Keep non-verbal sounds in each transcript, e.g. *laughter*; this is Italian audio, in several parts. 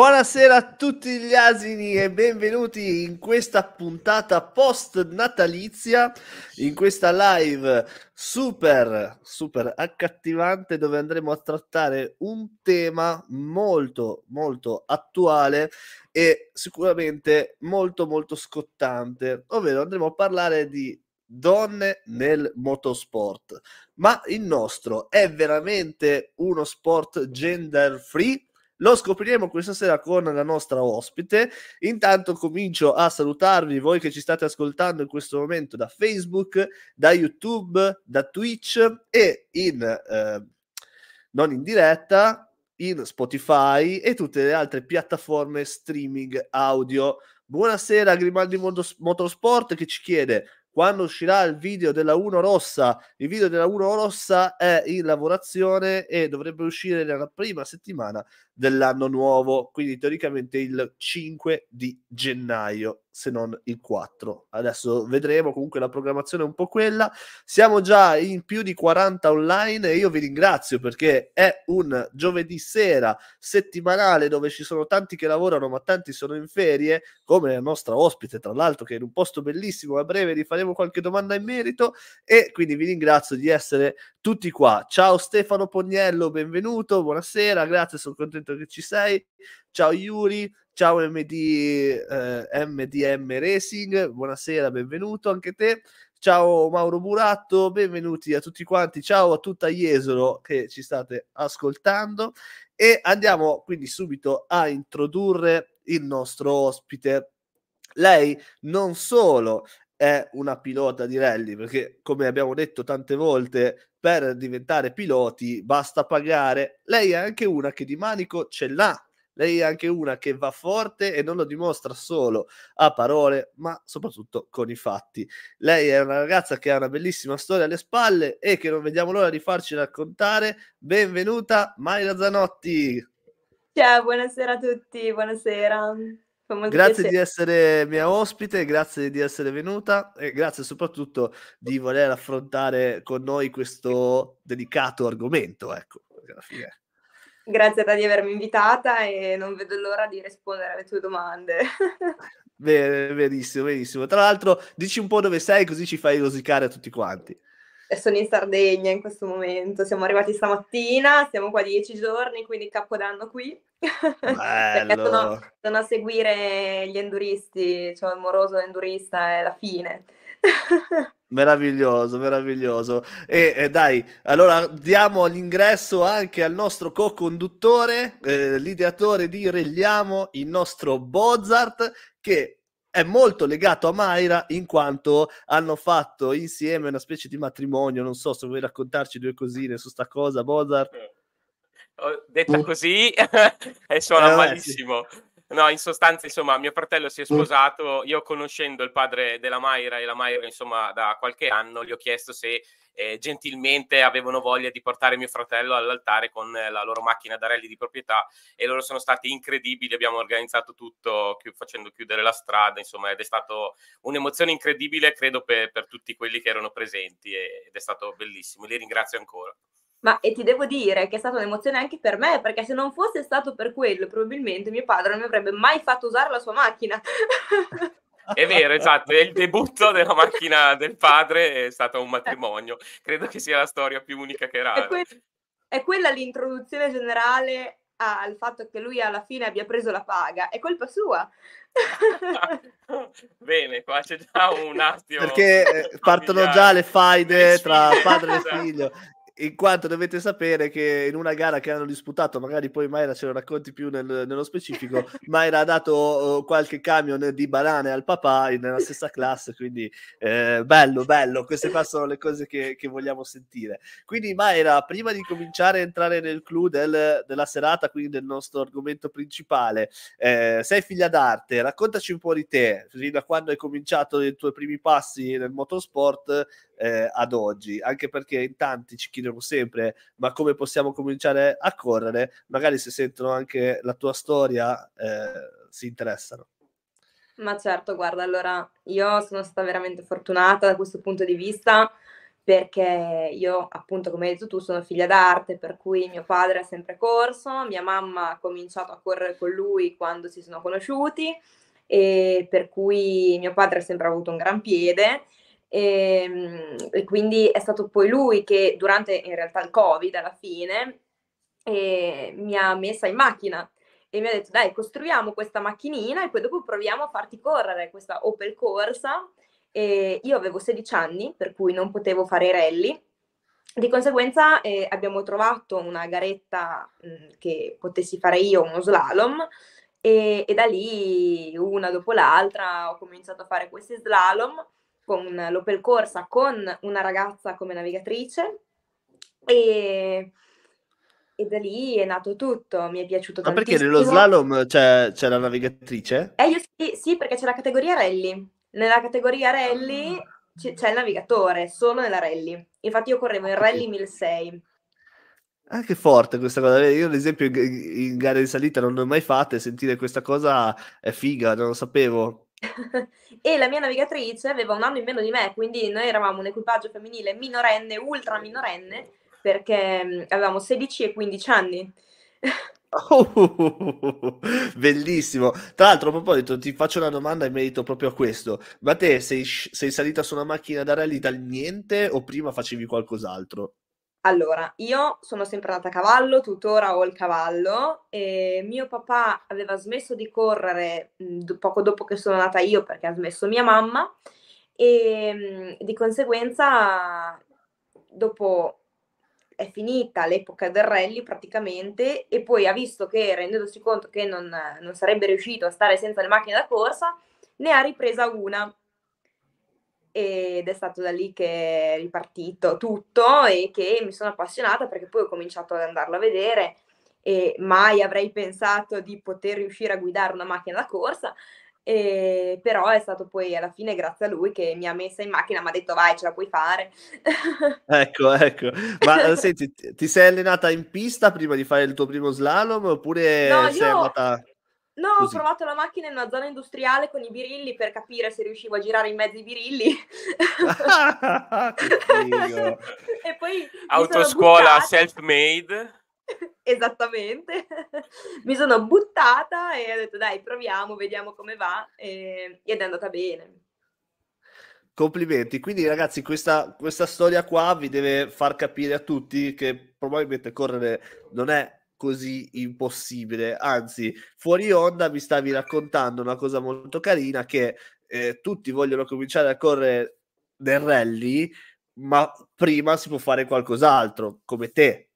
Buonasera a tutti gli asini e benvenuti in questa puntata post natalizia, in questa live super, super accattivante dove andremo a trattare un tema molto, molto attuale e sicuramente molto, molto scottante, ovvero andremo a parlare di donne nel motorsport. Ma il nostro è veramente uno sport gender free? Lo scopriremo questa sera con la nostra ospite. Intanto comincio a salutarvi voi che ci state ascoltando in questo momento da Facebook, da YouTube, da Twitch e in eh, non in diretta in Spotify e tutte le altre piattaforme streaming audio. Buonasera Grimaldi Motorsport che ci chiede quando uscirà il video della 1 rossa. Il video della 1 rossa è in lavorazione e dovrebbe uscire nella prima settimana dell'anno nuovo, quindi teoricamente il 5 di gennaio, se non il 4. Adesso vedremo, comunque la programmazione è un po' quella. Siamo già in più di 40 online e io vi ringrazio perché è un giovedì sera settimanale dove ci sono tanti che lavorano ma tanti sono in ferie, come la nostra ospite tra l'altro che è in un posto bellissimo, a breve gli faremo qualche domanda in merito e quindi vi ringrazio di essere tutti qua. Ciao Stefano Pognello, benvenuto, buonasera, grazie, sono contento che ci sei. Ciao Yuri, ciao MD, eh, MDM Racing, buonasera, benvenuto anche te. Ciao Mauro Buratto, benvenuti a tutti quanti, ciao a tutta Jesolo che ci state ascoltando e andiamo quindi subito a introdurre il nostro ospite. Lei non solo è una pilota di rally, perché come abbiamo detto tante volte, per diventare piloti basta pagare. Lei è anche una che di manico ce l'ha. Lei è anche una che va forte e non lo dimostra solo a parole, ma soprattutto con i fatti. Lei è una ragazza che ha una bellissima storia alle spalle e che non vediamo l'ora di farci raccontare. Benvenuta Mayra Zanotti. Ciao, buonasera a tutti, buonasera. Grazie piacere. di essere mia ospite, grazie di essere venuta e grazie soprattutto di voler affrontare con noi questo delicato argomento. Ecco, Grazie a te di avermi invitata e non vedo l'ora di rispondere alle tue domande. *laughs* Bene, benissimo, benissimo. Tra l'altro, dici un po' dove sei, così ci fai rosicare a tutti quanti sono in Sardegna in questo momento, siamo arrivati stamattina, siamo qua dieci giorni, quindi capodanno qui. *laughs* Perché sono, sono, a seguire gli enduristi, cioè il moroso endurista è la fine. Meraviglioso, meraviglioso. E eh, dai, allora diamo l'ingresso anche al nostro co-conduttore, eh, l'ideatore di Regliamo, il nostro Bozart, che è molto legato a Mayra in quanto hanno fatto insieme una specie di matrimonio. Non so se vuoi raccontarci due cosine su sta cosa, Mozart. Detta uh. così *laughs* e suona eh, malissimo. Sì. No, in sostanza, insomma, mio fratello si è sposato. Io, conoscendo il padre della Mayra e la Mayra, insomma, da qualche anno, gli ho chiesto se eh, gentilmente avevano voglia di portare mio fratello all'altare con la loro macchina da rally di proprietà e loro sono stati incredibili, abbiamo organizzato tutto chi- facendo chiudere la strada, insomma, ed è stato un'emozione incredibile, credo, per, per tutti quelli che erano presenti ed è stato bellissimo. Li ringrazio ancora. Ma e ti devo dire che è stata un'emozione anche per me, perché se non fosse stato per quello, probabilmente mio padre non mi avrebbe mai fatto usare la sua macchina. *laughs* È vero, esatto, il debutto della macchina del padre è stato un matrimonio. Credo che sia la storia più unica che rara. È, que- è quella l'introduzione generale al fatto che lui alla fine abbia preso la paga, è colpa sua. *laughs* Bene, qua c'è già un attimo. Perché eh, partono già le faide tra padre e esatto. figlio in quanto dovete sapere che in una gara che hanno disputato, magari poi Mayra ce lo racconti più nel, nello specifico, *laughs* Mayra ha dato uh, qualche camion di banane al papà nella stessa classe, quindi eh, bello, bello, queste qua sono le cose che, che, vogliamo sentire. Quindi Mayra, prima di cominciare a entrare nel clou del, della serata, quindi del nostro argomento principale, eh, sei figlia d'arte, raccontaci un po' di te, da quando hai cominciato i tuoi primi passi nel motorsport, eh, ad oggi, anche perché in tanti ci chiedono sempre ma come possiamo cominciare a correre, magari se sentono anche la tua storia eh, si interessano. Ma certo, guarda, allora io sono stata veramente fortunata da questo punto di vista perché io appunto come hai detto tu sono figlia d'arte, per cui mio padre ha sempre corso, mia mamma ha cominciato a correre con lui quando si sono conosciuti e per cui mio padre ha sempre avuto un gran piede e, ehm, e quindi è stato poi lui che durante in realtà il covid alla fine eh, mi ha messa in macchina e mi ha detto dai costruiamo questa macchinina e poi dopo proviamo a farti correre questa Opel Corsa. E io avevo 16 anni per cui non potevo fare rally. Di conseguenza eh, abbiamo trovato una garetta mh, mm, che potessi fare io, uno slalom, e, e, da lì una dopo l'altra ho cominciato a fare questi slalom con l'Opel Corsa con una ragazza come navigatrice e, e da lì è nato tutto, mi è piaciuto Ma tantissimo. perché nello slalom c'è, c'è la navigatrice? Eh, io sì, sì, perché c'è la categoria rally. Nella categoria rally c- c'è il navigatore, solo nella rally. Infatti io correvo in rally 1600. Ah, che forte questa cosa. Io, ad esempio, in, in gare di salita non ne ho mai fatte. Sentire questa cosa è figa, non lo sapevo. E la mia navigatrice aveva un anno in meno di me, quindi noi eravamo un equipaggio femminile minorenne, ultra minorenne, perché mm, avevamo 16 e 15 anni. Oh, *laughs* bellissimo. Tra l'altro, a proposito, ti faccio una domanda in merito proprio a questo. Ma te sei, sei salita su una macchina da rally dal niente o prima facevi qualcos'altro? Allora, io sono sempre andata a cavallo, tuttora ho il cavallo. E mio papà aveva smesso di correre mh, poco dopo che sono nata io perché ha smesso mia mamma e mh, di conseguenza dopo è finita l'epoca del rally praticamente e poi ha visto che rendendosi conto che non, non sarebbe riuscito a stare senza le macchine da corsa, ne ha ripresa una ed è stato da lì che è ripartito tutto e che mi sono appassionata perché poi ho cominciato ad andarlo a vedere e mai avrei pensato di poter riuscire a guidare una macchina da corsa e, però è stato poi alla fine grazie a lui che mi ha messa in macchina, mi ha detto vai, ce la puoi fare. *laughs* ecco, ecco. Ma senti, ti sei allenata in pista prima di fare il tuo primo slalom oppure no, sei io... andata... No, Così. ho provato la macchina in una zona industriale con i birilli per capire se riuscivo a girare in mezzo ai birilli. e poi autoscuola self-made. Esattamente, mi sono buttata e ho detto dai proviamo, vediamo come va e... ed è andata bene. Complimenti, quindi ragazzi questa, questa storia qua vi deve far capire a tutti che probabilmente correre non è così impossibile. Anzi, fuori onda mi stavi raccontando una cosa molto carina che eh, tutti vogliono cominciare a correre nel rally, ma prima si può fare qualcos'altro, come te.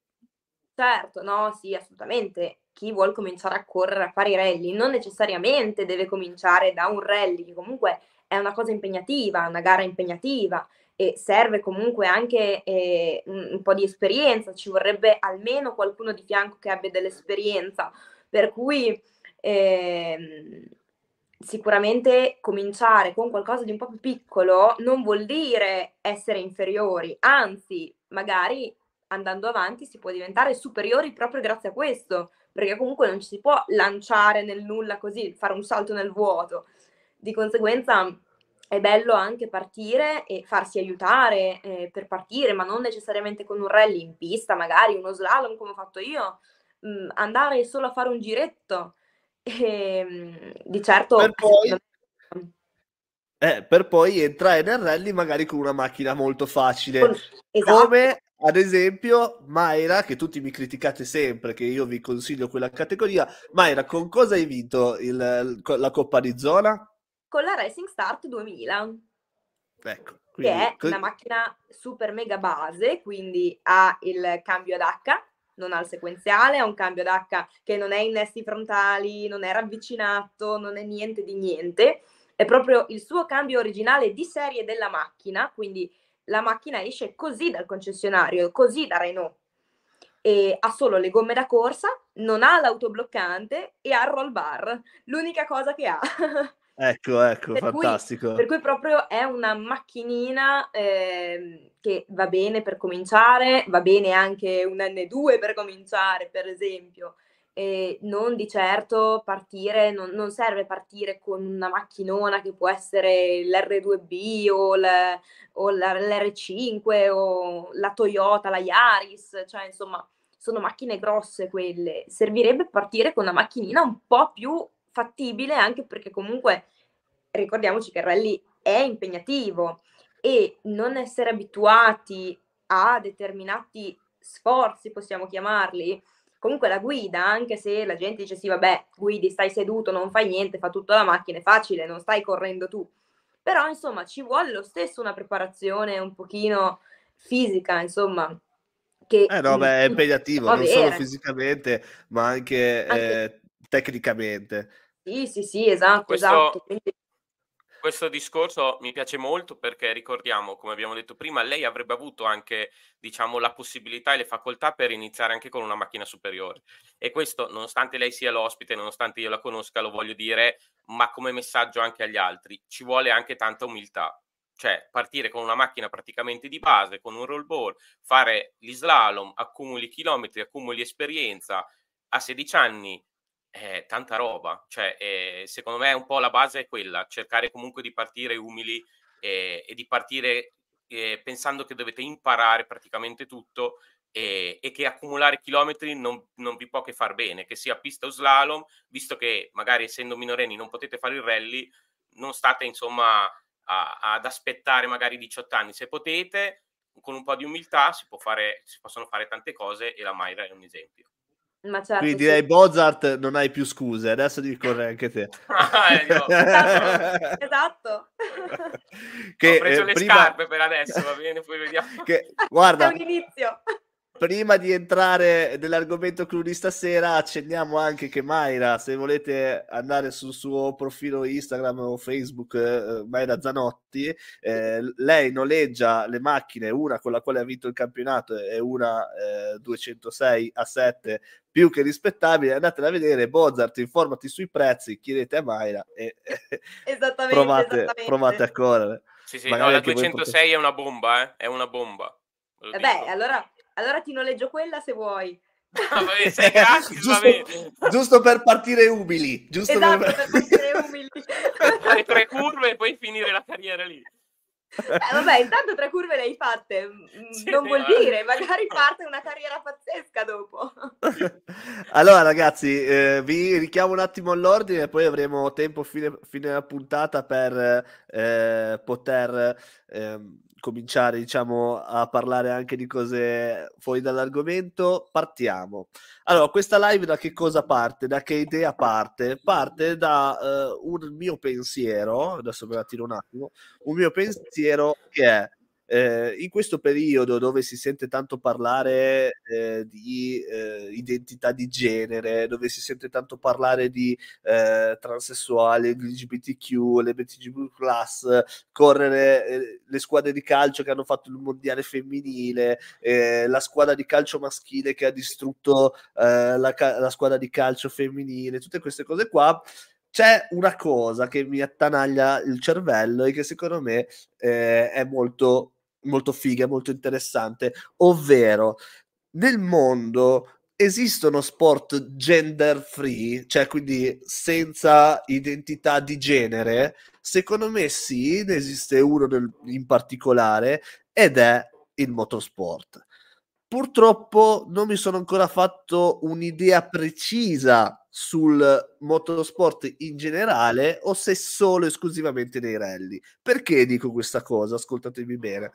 Certo, no, sì, assolutamente. Chi vuole cominciare a correre, a fare i rally, non necessariamente deve cominciare da un rally, che comunque è una cosa impegnativa, una gara impegnativa e serve comunque anche eh, un, po' di esperienza, ci vorrebbe almeno qualcuno di fianco che abbia dell'esperienza, per cui eh, sicuramente cominciare con qualcosa di un po' più piccolo non vuol dire essere inferiori, anzi magari andando avanti si può diventare superiori proprio grazie a questo, perché comunque non ci si può lanciare nel nulla così, fare un salto nel vuoto. Di conseguenza è bello anche partire e farsi aiutare eh, per partire, ma non necessariamente con un rally in pista, magari uno slalom come ho fatto io, mh, mm, andare solo a fare un giretto. E, *laughs* ehm, di certo... Per poi, eh, per poi entrare nel rally magari con una macchina molto facile. Esatto. Come ad esempio Mayra, che tutti mi criticate sempre, che io vi consiglio quella categoria. Mayra, con cosa hai vinto il, la Coppa di Zona? Con la Racing Start 2000. Ecco, quindi, che è una macchina super mega base, quindi ha il cambio ad H, non ha il sequenziale, ha un cambio ad H che non è innesti frontali, non è ravvicinato, non è niente di niente, è proprio il suo cambio originale di serie della macchina, quindi la macchina esce così dal concessionario, così da Renault. E ha solo le gomme da corsa, non ha l'autobloccante e ha il roll bar, l'unica cosa che ha. *laughs* Ecco, ecco, per fantastico. Cui, per cui proprio è una macchinina eh, che va bene per cominciare, va bene anche un N2 per cominciare, per esempio. e non di certo partire, non, non, serve partire con una macchinona che può essere l'R2B o, l, o la, l'R5 o la Toyota, la Yaris, cioè insomma sono macchine grosse quelle, servirebbe partire con una macchinina un po' più fattibile anche perché comunque ricordiamoci che il rally è impegnativo e non essere abituati a determinati sforzi, possiamo chiamarli, comunque la guida, anche se la gente dice sì, vabbè, guidi, stai seduto, non fai niente, fa tutta la macchina, è facile, non stai correndo tu. Però, insomma, ci vuole lo stesso una preparazione un pochino fisica, insomma, che eh no, beh, è impegnativo, non solo fisicamente, ma anche, anche... Eh, tecnicamente. Sì, sì, sì, esatto, Questo... esatto. Quindi questo discorso mi piace molto perché ricordiamo, come abbiamo detto prima, lei avrebbe avuto anche, diciamo, la possibilità e le facoltà per iniziare anche con una macchina superiore. E questo, nonostante lei sia l'ospite, nonostante io la conosca, lo voglio dire, ma come messaggio anche agli altri, ci vuole anche tanta umiltà. Cioè, partire con una macchina praticamente di base, con un roll ball, fare gli slalom, accumuli chilometri, accumuli esperienza, a 16 anni è tanta roba. Cioè, eh, secondo me un po' la base è quella, cercare comunque di partire umili eh, e di partire eh, pensando che dovete imparare praticamente tutto e, e che accumulare chilometri non, non, vi può che far bene, che sia pista o slalom, visto che magari essendo minorenni non potete fare il rally, non state insomma a, ad aspettare magari 18 anni. Se potete, con un po' di umiltà si, fare, si possono fare tante cose e la Mayra è un esempio. Ma certo, Quindi direi sì. Bozart non hai più scuse, adesso devi correre anche te. Ah, *laughs* esatto. *laughs* esatto. che, Ho preso eh, le prima... scarpe per adesso, va bene, poi vediamo. Che, guarda, È un inizio prima di entrare nell'argomento clou di stasera, accenniamo anche che Mayra, se volete andare sul suo profilo Instagram o Facebook, eh, Mayra Zanotti, eh, lei noleggia le macchine, una con la quale ha vinto il campionato e una eh, 206 a 7 più che rispettabile. Andatela a vedere, Bozart, informati sui prezzi, chiedete a Mayra e *laughs* esattamente, provate, esattamente. provate a correre. Sì, sì, no, la 206 potete... è una bomba, eh? è una bomba. Eh beh, allora allora ti noleggio quella se vuoi. Ah, vabbè, *laughs* sei gratis, giusto, giusto, per partire umili. Giusto esatto, per... per partire umili. *laughs* fare tre curve e poi finire la carriera lì. Eh, vabbè, intanto tre curve le hai fatte, mm, sì, non vuol va. dire, *laughs* magari parte una carriera pazzesca dopo. allora ragazzi, eh, vi richiamo un attimo all'ordine e poi avremo tempo fine, fine della puntata per eh, poter ehm, cominciare diciamo a parlare anche di cose fuori dall'argomento partiamo. Allora questa live da che cosa parte? Da che idea parte? Parte da uh, un mio pensiero adesso ve la tiro un attimo un mio pensiero che è eh, in questo periodo dove si sente tanto parlare eh, di eh, identità di genere, dove si sente tanto parlare di eh, transessuali, LGBTQ, LGBTQ+, correre eh, le squadre di calcio che hanno fatto il mondiale femminile, eh, la squadra di calcio maschile che ha distrutto la, la squadra di calcio femminile, tutte queste cose qua c'è una cosa che mi attanaglia il cervello e che secondo me eh, è molto molto figa, molto interessante, ovvero nel mondo esistono sport gender free, cioè quindi senza identità di genere? Secondo me sì, ne esiste uno nel, in particolare ed è il motorsport. Purtroppo non mi sono ancora fatto un'idea precisa sul motorsport in generale o se solo esclusivamente nei rally. Perché dico questa cosa? Ascoltatemi bene.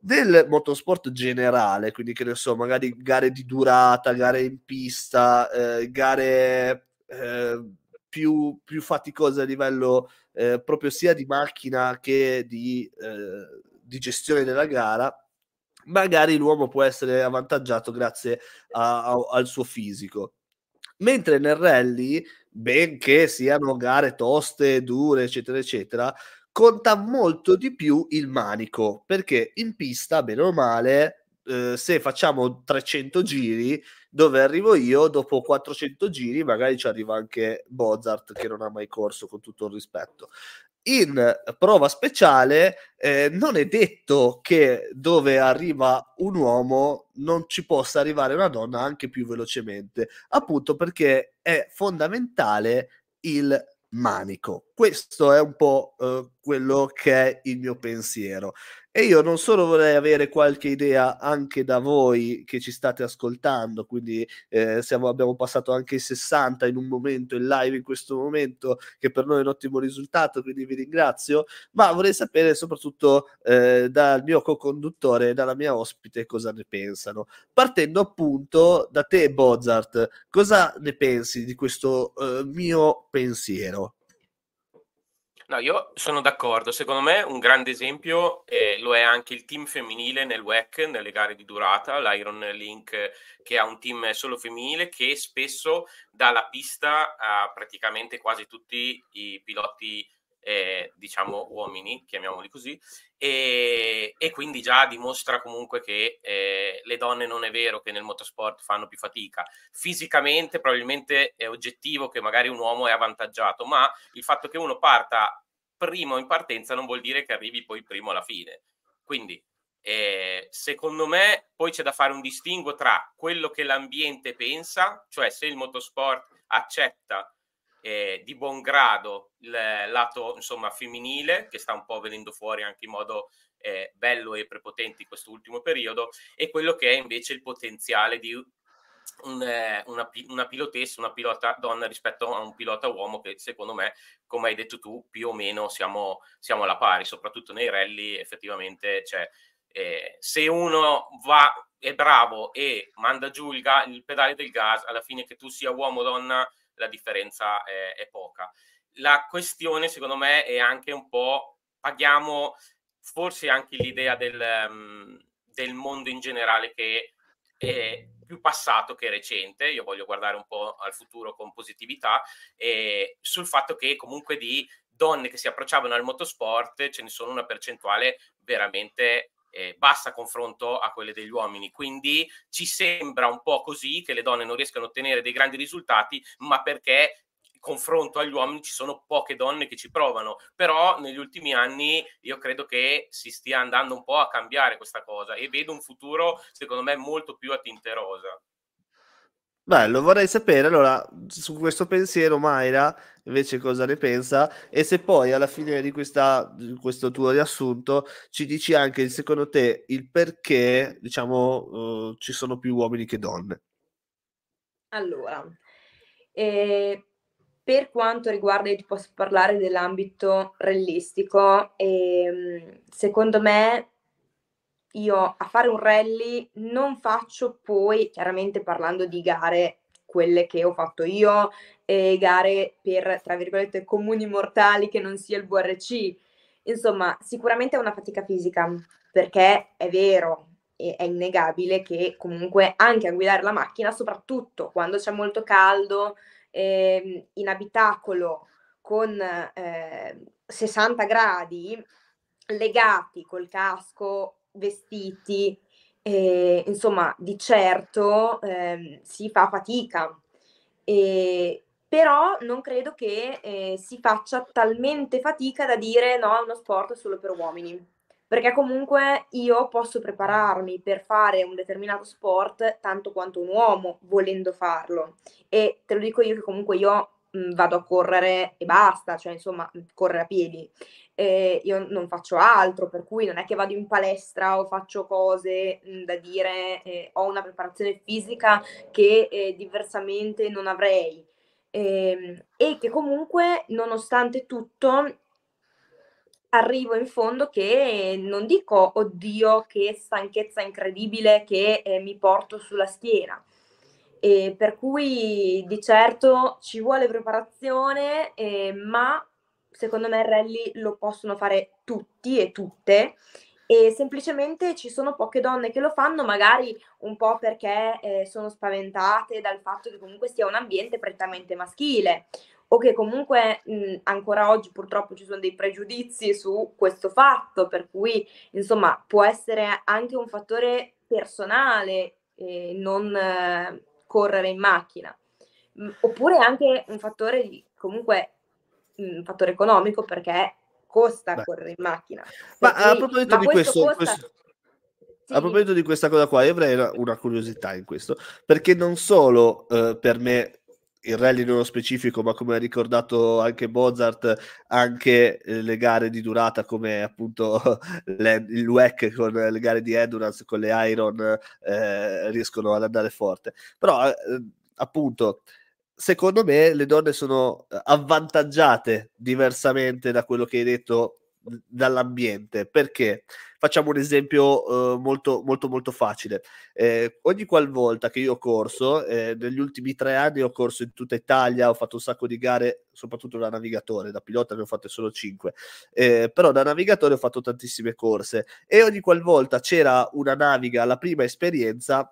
Nel motorsport generale, quindi che ne so, magari gare di durata, gare in pista, eh, gare eh, più, più, faticose a livello eh, proprio sia di macchina che di, eh, di gestione della gara, magari l'uomo può essere avvantaggiato grazie a, a, al suo fisico. Mentre nel rally, benché siano gare toste, dure, eccetera, eccetera, conta molto di più il manico, perché in pista, bene o male, eh, se facciamo 300 giri, dove arrivo io, dopo 400 giri, magari ci arriva anche Bozart, che non ha mai corso, con tutto il rispetto. In prova speciale eh, non è detto che dove arriva un uomo non ci possa arrivare una donna anche più velocemente, appunto perché è fondamentale il manico. Questo è un po' eh, quello che è il mio pensiero. E io non solo vorrei avere qualche idea anche da voi che ci state ascoltando, quindi eh, siamo, abbiamo passato anche i 60 in un momento in live in questo momento, che per noi è un ottimo risultato, quindi vi ringrazio, ma vorrei sapere soprattutto eh, dal mio co-conduttore e dalla mia ospite cosa ne pensano. Partendo appunto da te, Bozart, cosa ne pensi di questo eh, mio pensiero? No, io sono d'accordo. Secondo me un grande esempio eh, lo è anche il team femminile nel WEC, nelle gare di durata, l'Iron Link che ha un team solo femminile che spesso dà la pista a praticamente quasi tutti i piloti eh, diciamo uomini, chiamiamoli così, e, e, quindi già dimostra comunque che eh, le donne non è vero che nel motorsport fanno più fatica. Fisicamente probabilmente è oggettivo che magari un uomo è avvantaggiato, ma il fatto che uno parta primo in partenza non vuol dire che arrivi poi primo alla fine. Quindi eh, secondo me poi c'è da fare un distinguo tra quello che l'ambiente pensa, cioè se il motorsport accetta eh, di buon grado il lato insomma femminile che sta un po' venendo fuori anche in modo eh, bello e prepotente in questo ultimo periodo e quello che è invece il potenziale di un, eh, una, una, pilotessa, una pilota donna rispetto a un pilota uomo che secondo me, come hai detto tu, più o meno siamo, siamo alla pari, soprattutto nei rally effettivamente cioè, eh, se uno va, è bravo e manda giù il, ga- il pedale del gas, alla fine che tu sia uomo o donna la differenza è, è poca. La questione, secondo me, è anche un po' paghiamo forse anche l'idea del, um, del mondo in generale che è più passato che recente, io voglio guardare un po' al futuro con positività, e sul fatto che comunque di donne che si approcciavano al motorsport ce ne sono una percentuale veramente eh, bassa confronto a quelle degli uomini. Quindi ci sembra un po' così che le donne non riescano a ottenere dei grandi risultati, ma perché confronto agli uomini ci sono poche donne che ci provano, però negli ultimi anni io credo che si stia andando un po' a cambiare questa cosa e vedo un futuro secondo me molto più a tinte rosa. Bello, vorrei sapere allora su questo pensiero Mayra invece cosa ne pensa e se poi alla fine di, questa, di questo tuo riassunto ci dici anche secondo te il perché diciamo uh, ci sono più uomini che donne. Allora, eh, per quanto riguarda, io ti posso parlare dell'ambito realistico, eh, secondo me io a fare un rally non faccio poi, chiaramente parlando di gare, quelle che ho fatto io, e gare per, tra virgolette, comuni mortali che non sia il VRC. Insomma, sicuramente è una fatica fisica, perché è vero, è innegabile che comunque anche a guidare la macchina, soprattutto quando c'è molto caldo, eh, in abitacolo con eh, 60 gradi, legati col casco vestiti, eh, insomma, di certo eh, si fa fatica. E, però non credo che eh, si faccia talmente fatica da dire no, è uno sport solo per uomini. Perché comunque io posso prepararmi per fare un determinato sport tanto quanto un uomo volendo farlo. E te lo dico io che comunque io mh, vado a correre e basta, cioè insomma, correre a piedi eh, io non faccio altro, per cui non è che vado in palestra o faccio cose mh, da dire eh, ho una preparazione fisica che eh, diversamente non avrei. Ehm, e che comunque, nonostante tutto, arrivo in fondo che non dico oddio che stanchezza incredibile che eh, mi porto sulla schiena. E per cui di certo ci vuole preparazione, eh, ma secondo me il rally lo possono fare tutti e tutte e semplicemente ci sono poche donne che lo fanno, magari un po' perché eh, sono spaventate dal fatto che comunque sia un ambiente prettamente maschile o che comunque mh, ancora oggi purtroppo ci sono dei pregiudizi su questo fatto, per cui insomma può essere anche un fattore personale eh, non eh, correre in macchina, mh, oppure anche un fattore di comunque un fattore economico perché costa Beh. correre in macchina. Ma a proposito di questo, costa... questo... Sì. A proposito di questa cosa qua, io avrei una, una curiosità in questo, perché non solo eh, per me il rally nello specifico, ma come ha ricordato anche Mozart, anche eh, le gare di durata come appunto *laughs* le, il WEC con le gare di endurance, con le Iron, eh, riescono ad andare forte. Però eh, appunto secondo me le donne sono eh, avvantaggiate diversamente da quello che hai detto dall'ambiente perché? Facciamo un esempio eh, molto molto molto facile. Eh, ogni qualvolta che io ho corso eh, negli ultimi tre anni ho corso in tutta Italia ho fatto un sacco di gare soprattutto da navigatore da pilota ne ho fatte solo cinque. Eh, però da navigatore ho fatto tantissime corse e ogni qualvolta c'era una naviga la prima esperienza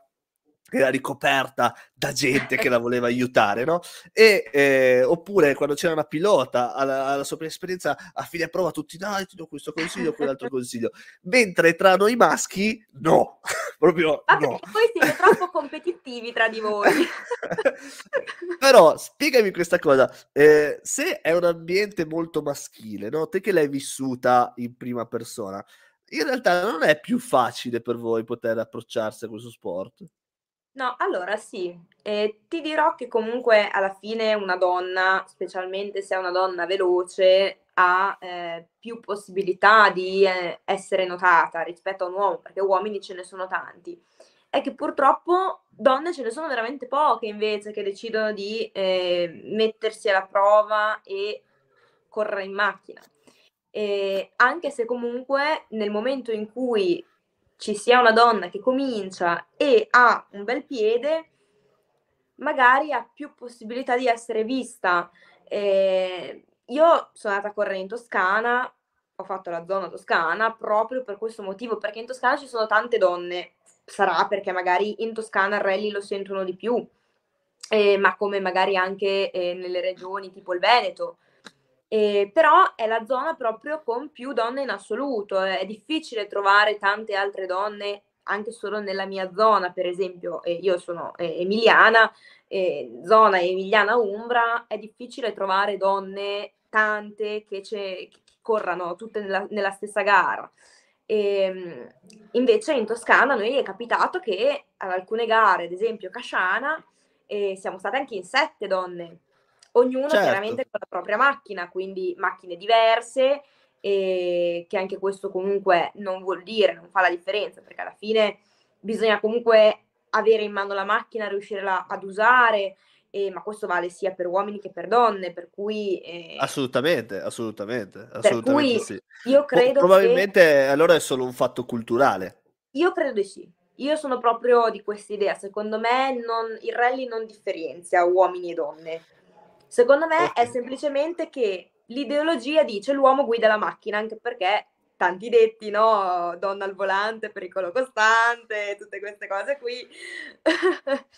era ricoperta da gente che la *laughs* voleva aiutare, no? E, eh, oppure quando c'era una pilota alla, alla sua prima esperienza, a fine prova tutti, dai, ti do questo consiglio, quell'altro consiglio. Mentre tra noi maschi, no, *laughs* proprio Vabbè, no. Voi siete troppo competitivi tra di voi. *laughs* Però, spiegami questa cosa, eh, se è un ambiente molto maschile, no? Te che l'hai vissuta in prima persona, in realtà non è più facile per voi poter approcciarsi a questo sport? No, allora sì, ehm, ti dirò che comunque alla fine una donna, specialmente se è una donna veloce, ha, ehm, più possibilità di, ehm, essere notata rispetto a un uomo, perché uomini ce ne sono tanti. È che purtroppo donne ce ne sono veramente poche invece che decidono di, ehm, mettersi alla prova e correre in macchina. Ehm, anche se comunque nel momento in cui ci sia una donna che comincia e ha un bel piede, magari ha più possibilità di essere vista. Eh, io sono andata a correre in Toscana, ho fatto la zona toscana proprio per questo motivo, perché in Toscana ci sono tante donne, sarà perché magari in Toscana il rally lo sentono di più, eh, ma come magari anche eh, nelle regioni tipo il Veneto. Eh, però è la zona proprio con più donne in assoluto, è difficile trovare tante altre donne anche solo nella mia zona, per esempio, eh, io sono eh, emiliana, zona emiliana Umbra, è difficile trovare donne tante che, che corrano tutte nella, nella stessa gara. E, ehm, invece in Toscana noi è capitato che ad alcune gare, ad esempio Casciana, eh, siamo state anche in sette donne ognuno certo. chiaramente con la propria macchina, quindi macchine diverse, e che anche questo comunque non vuol dire, non fa la differenza, perché alla fine bisogna comunque avere in mano la macchina, riuscire ad usare, eh, ma questo vale sia per uomini che per donne, per cui... Eh, assolutamente, assolutamente, assolutamente sì. Io credo probabilmente che... allora è solo un fatto culturale. Io credo di sì. Io sono proprio di questa idea, secondo me non, il rally non differenzia uomini e donne, Secondo me okay. è semplicemente che l'ideologia dice l'uomo guida la macchina, anche perché tanti detti, no? Donna al volante, pericolo costante, tutte queste cose qui. *laughs*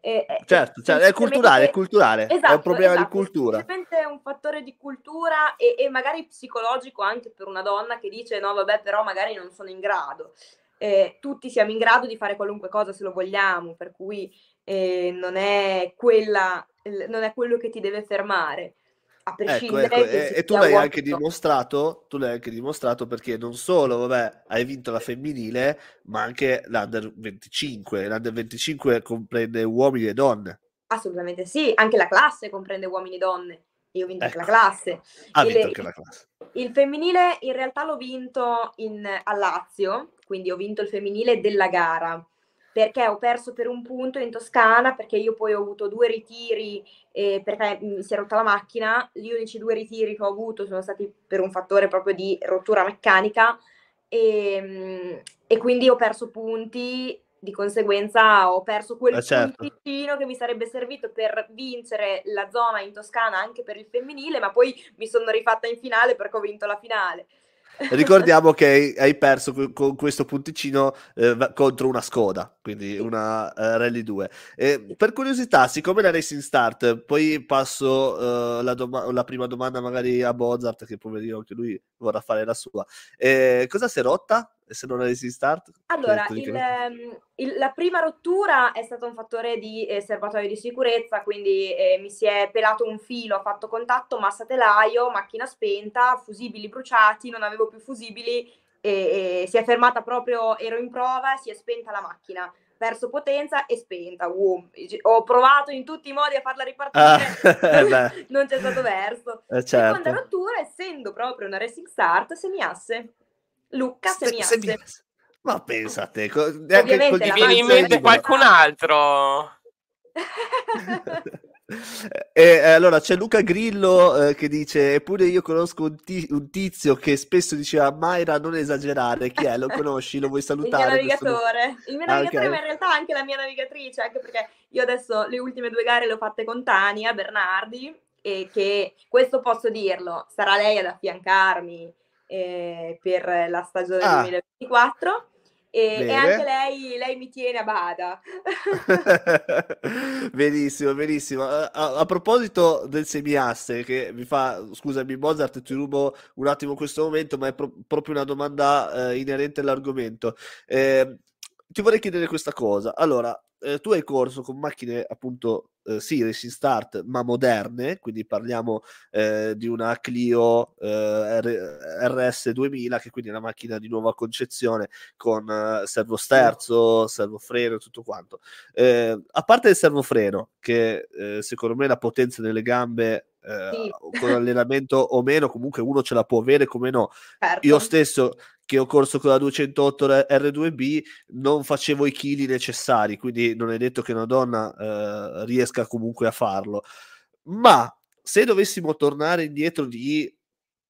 e, certo, certo, è culturale, è culturale, esatto, è un esatto, problema esatto, di cultura. Semplicemente è un fattore di cultura e, e, magari psicologico anche per una donna che dice no, vabbè, però magari non sono in grado. Eh, tutti siamo in grado di fare qualunque cosa se lo vogliamo, per cui eh, non è quella non è quello che ti deve fermare. A ecco, prescindere ecco, ecco. E, e, tu l'hai anche dimostrato, tu l'hai anche dimostrato perché non solo, vabbè, hai vinto la femminile, ma anche l'Under 25. L'Under 25 comprende uomini e donne. Assolutamente sì, anche la classe comprende uomini e donne. Io ho vinto ecco. anche la classe. Ha il, vinto anche la classe. Il femminile in realtà l'ho vinto in, a Lazio, quindi ho vinto il femminile della gara perché ho perso per un punto in Toscana, perché io poi ho avuto due ritiri eh, perché mi si è rotta la macchina, gli unici due ritiri che ho avuto sono stati per un fattore proprio di rottura meccanica e, ehm, e quindi ho perso punti, di conseguenza ho perso quel eh certo. punticino che mi sarebbe servito per vincere la zona in Toscana anche per il femminile, ma poi mi sono rifatta in finale perché ho vinto la finale. Ricordiamo che hai perso con questo punticino eh, contro una Skoda, quindi una uh, Rally 2. E per curiosità, siccome la Racing Start, poi passo uh, la, doma- la, prima domanda magari a Mozart, che poverino anche lui vorrà fare la sua. Eh, cosa si è rotta se non Racing Start? Allora, il, ehm, il, la prima rottura è stato un fattore di eh, serbatoio di sicurezza, quindi eh, mi si è pelato un filo, ho fatto contatto, massa telaio, macchina spenta, fusibili bruciati, non avevo più fusibili e, e si è fermata proprio, ero in prova, si è spenta la macchina perso potenza e spenta. Uh, ho provato in tutti i modi a farla ripartire, ah, *laughs* non c'è stato verso. Eh, certo. Seconda rottura, essendo proprio una racing start, semiasse. Lucca semiasse. Se, ma pensate, co- *laughs* Ovviamente ti viene in mente qualcun altro? *laughs* E, eh, allora c'è Luca Grillo eh, che dice: Eppure io conosco un, t- un, tizio che spesso diceva Mayra, non esagerare. Chi è? Lo conosci? Lo vuoi salutare? *laughs* Il mio navigatore, questo... il mio navigatore, ah, okay. ma in realtà anche la mia navigatrice, anche perché io adesso le ultime due gare le ho fatte con Tania Bernardi. E che questo posso dirlo, sarà lei ad affiancarmi eh, per la stagione ah. 2024 e, e, anche lei, lei mi tiene a bada. *laughs* benissimo, benissimo. A, a, a, proposito del semiasse, che mi fa, scusami Mozart, ti rubo un attimo questo momento, ma è pro- proprio una domanda eh, inerente all'argomento. Eh, ti vorrei chiedere questa cosa. Allora, eh, tu hai corso con macchine appunto eh, sì, racing start, ma moderne, quindi parliamo eh, di una Clio eh, RS 2000, che quindi è una macchina di nuova concezione con eh, servo sterzo, servo freno tutto quanto. Eh, a parte il servo freno, che eh, secondo me la potenza delle gambe sì. con allenamento o meno, comunque uno ce la può avere come no. Certo. Io stesso che ho corso con la 208 R2B non facevo i chili necessari, quindi non è detto che una donna eh, riesca comunque a farlo. Ma se dovessimo tornare indietro di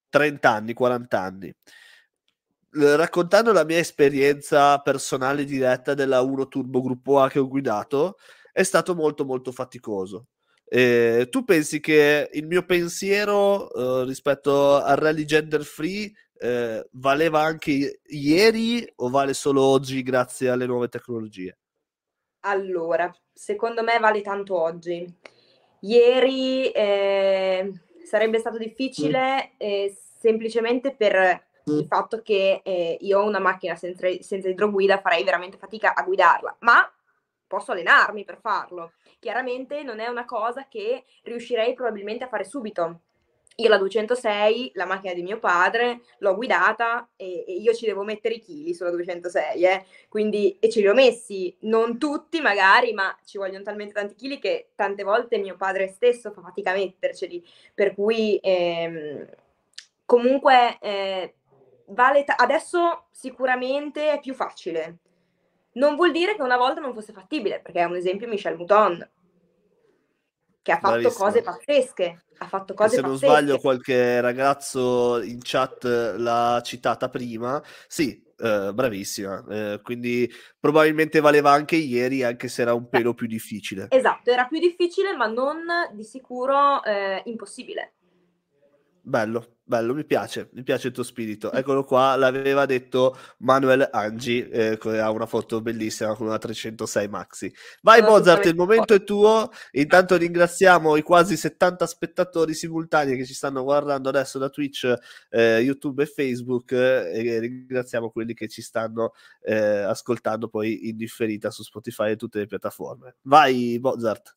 30 anni, 40 anni, raccontando la mia esperienza personale diretta della 1 Turbo Gruppo A che ho guidato, è stato molto molto faticoso. Eh, tu pensi che il mio pensiero eh, rispetto al rally gender free eh, valeva anche ieri o vale solo oggi grazie alle nuove tecnologie? Allora, secondo me vale tanto oggi. Ieri eh, sarebbe stato difficile eh, semplicemente per il fatto che eh, io ho una macchina senza, senza idroguida, farei veramente fatica a guidarla, ma posso allenarmi per farlo. Chiaramente non è una cosa che riuscirei probabilmente a fare subito, io la 206, la macchina di mio padre, l'ho guidata e, e io ci devo mettere i chili sulla 206, eh? quindi e ce li ho messi, non tutti magari, ma ci vogliono talmente tanti chili che tante volte mio padre stesso fa fatica a metterceli, per cui ehm, comunque eh, vale ta- adesso sicuramente è più facile. Non vuol dire che una volta non fosse fattibile, perché è un esempio Michel Mouton, che ha fatto Bravissimo. cose pazzesche. Ha fatto cose se non pazzesche. sbaglio, qualche ragazzo in chat l'ha citata prima. Sì, eh, bravissima. Eh, quindi probabilmente valeva anche ieri, anche se era un pelo più difficile. Esatto, era più difficile, ma non di sicuro eh, impossibile. Bello, bello, mi piace, mi piace il tuo spirito. Eccolo qua, l'aveva detto Manuel Angi, eh, ha una foto bellissima con una 306 Maxi. Vai no, Mozart, il momento è tuo. Intanto ringraziamo i quasi 70 spettatori simultanei che ci stanno guardando adesso da Twitch, eh, YouTube e Facebook eh, e ringraziamo quelli che ci stanno eh, ascoltando poi in differita su Spotify e tutte le piattaforme. Vai Mozart.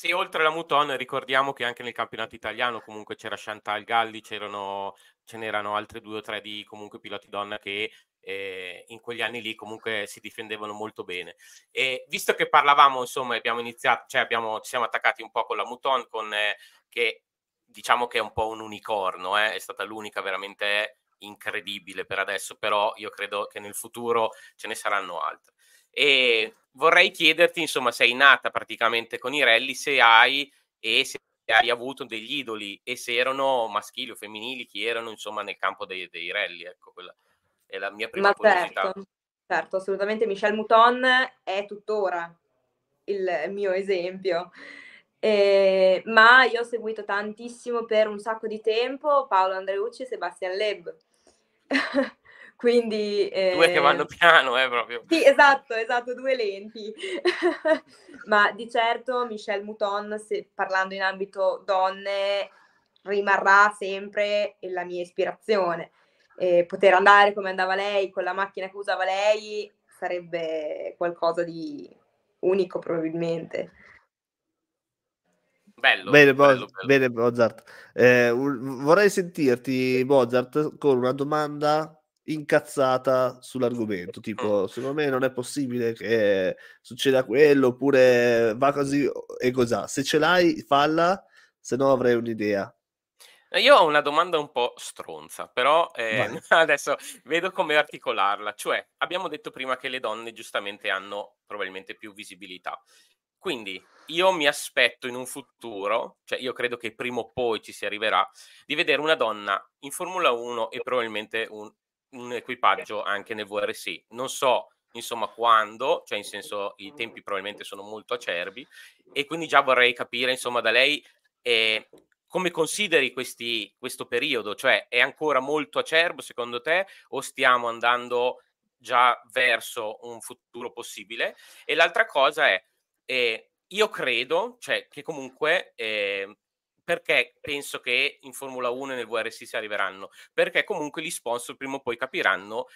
Sì, oltre alla Muton ricordiamo che anche nel campionato italiano comunque c'era Chantal Galli, c'erano, ce n'erano altre due o tre di comunque piloti donna che eh, in quegli anni lì comunque si difendevano molto bene. E visto che parlavamo, insomma, abbiamo iniziato, cioè abbiamo, ci siamo attaccati un po' con la Muton, con, eh, che diciamo che è un po' un unicorno, eh, è stata l'unica veramente incredibile per adesso, però io credo che nel futuro ce ne saranno altre. E vorrei chiederti, insomma, sei nata praticamente con i rally, se hai e se hai avuto degli idoli e se erano maschili o femminili, chi erano, insomma, nel campo dei, dei rally. Ecco, quella è la mia prima Ma curiosità. Certo, certo, assolutamente. Michel Mouton è tuttora il mio esempio. Eh, ma io ho seguito tantissimo per un sacco di tempo Paolo Andreucci e Sebastian Leb. *laughs* Quindi, eh... Due che vanno piano, eh, proprio. Sì, esatto, esatto, due lenti. *laughs* Ma di certo Michelle Mouton, se, parlando in ambito donne, rimarrà sempre la mia ispirazione. eh, poter andare come andava lei, con la macchina che usava lei, sarebbe qualcosa di unico probabilmente. Bello, bene, bello, Mo- bene Mozart. Eh, vorrei sentirti, Mozart, con una domanda incazzata sull'argomento. Tipo, mm. secondo me non è possibile che succeda quello, oppure va così e cos'ha. Se ce l'hai, falla, se no avrei un'idea. Eh, io ho una domanda un po' stronza, però eh, *laughs* adesso vedo come articolarla. Cioè, abbiamo detto prima che le donne giustamente hanno probabilmente più visibilità. Quindi io mi aspetto in un futuro, cioè io credo che prima o poi ci si arriverà, di vedere una donna in Formula 1 e probabilmente un, un equipaggio anche nel VRC. Non so insomma quando, cioè in senso i tempi probabilmente sono molto acerbi e quindi già vorrei capire insomma da lei eh, come consideri questi, questo periodo, cioè è ancora molto acerbo secondo te o stiamo andando già verso un futuro possibile? E l'altra cosa è, eh, io credo cioè, che comunque eh, perché penso che in Formula 1 e nel VRC si arriveranno? Perché comunque gli sponsor prima o poi capiranno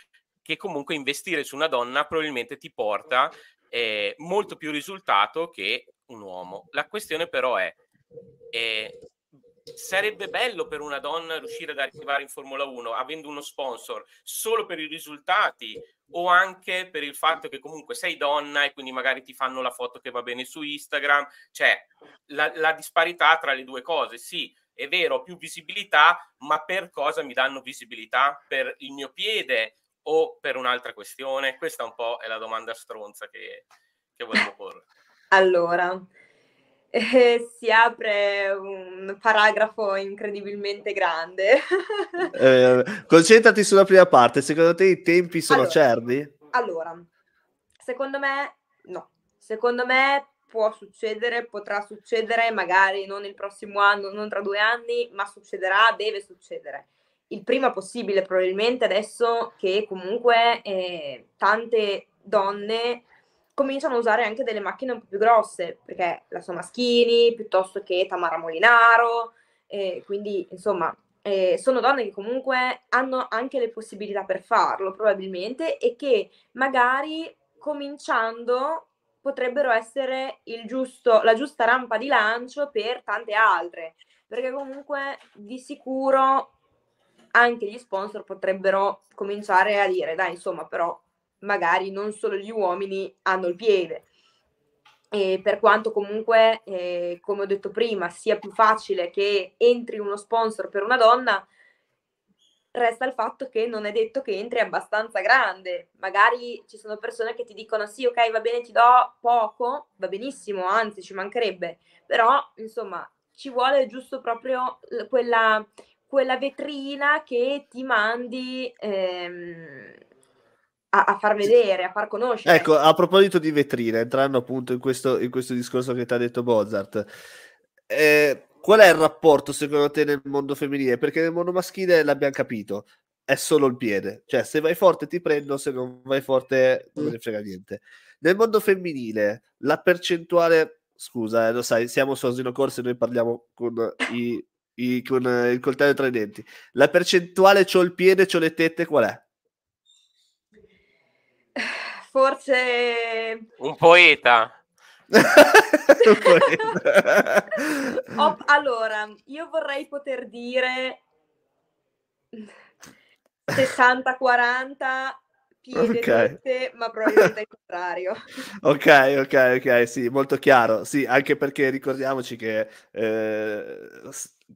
che comunque investire su una donna probabilmente ti porta eh, molto più risultato che un uomo. La questione però è, eh, sarebbe bello per una donna riuscire ad arrivare in Formula 1 avendo uno sponsor solo per i risultati o anche per il fatto che comunque sei donna e quindi magari ti fanno la foto che va bene su Instagram, cioè la, la disparità tra le due cose, sì, è vero, più visibilità, ma per cosa mi danno visibilità? Per il mio piede o per un'altra questione? Questa un po' è la domanda stronza che, che volevo porre. Allora, eh, si apre un paragrafo incredibilmente grande. eh, concentrati sulla prima parte, secondo te i tempi sono allora, certi? Allora, secondo me no, secondo me può succedere, potrà succedere, magari non il prossimo anno, non tra due anni, ma succederà, deve succedere. Il prima possibile probabilmente adesso che comunque eh, tante donne cominciano a usare anche delle macchine un po' più grosse, perché la Somaschini piuttosto che Tamara Molinaro, eh, quindi insomma eh, sono donne che comunque hanno anche le possibilità per farlo probabilmente e che magari cominciando potrebbero essere giusto, la giusta rampa di lancio per tante altre, perché comunque di sicuro anche gli sponsor potrebbero cominciare a dire dai insomma però magari non solo gli uomini hanno il piede. E per quanto comunque, eh, come ho detto prima, sia più facile che entri uno sponsor per una donna, resta il fatto che non è detto che entri abbastanza grande. Magari ci sono persone che ti dicono sì, ok, va bene, ti do poco, va benissimo, anzi ci mancherebbe, però insomma ci vuole giusto proprio quella, quella vetrina che ti mandi ehm, a, a, far vedere, a far conoscere. Ecco, a proposito di vetrine, entrando appunto in questo, in questo discorso che ti ha detto Mozart, eh, qual è il rapporto secondo te nel mondo femminile? Perché nel mondo maschile l'abbiamo capito, è solo il piede, cioè se vai forte ti prendo, se non vai forte non ne frega niente. Nel mondo femminile la percentuale, scusa, eh, lo sai, siamo su Asino Corse e noi parliamo con i, i, con il coltello tra i denti. La percentuale c'ho il piede, c'ho le tette, qual è? Forse... Un poeta. *laughs* Un poeta. oh, allora, io vorrei poter dire 60-40 piede okay. ma probabilmente il contrario. *laughs* ok, ok, ok, sì, molto chiaro. Sì, anche perché ricordiamoci che eh,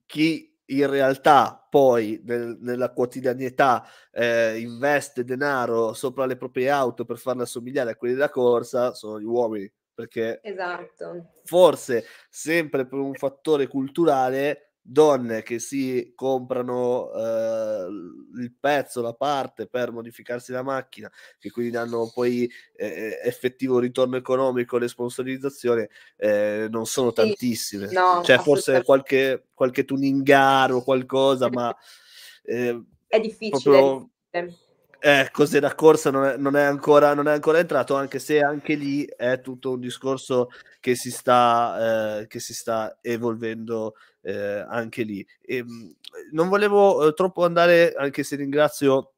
chi in realtà poi nel, nella quotidianità eh, investe denaro sopra le proprie auto per farle assomigliare a quelle da corsa sono gli uomini perché esatto. forse sempre per un fattore culturale donne che si comprano eh, il pezzo, la parte per modificarsi la macchina, che quindi danno poi eh, effettivo ritorno economico alle sponsorizzazioni, eh, non sono sì. tantissime. No, C'è forse qualche, qualche tuningaro o qualcosa, ma... Eh, è difficile. Proprio... eh, cos'è da corsa non è, non, è ancora, non è ancora entrato, anche se anche lì è tutto un discorso che si sta, eh, che si sta evolvendo eh, anche lì. E, ehm, non volevo eh, troppo andare, anche se ringrazio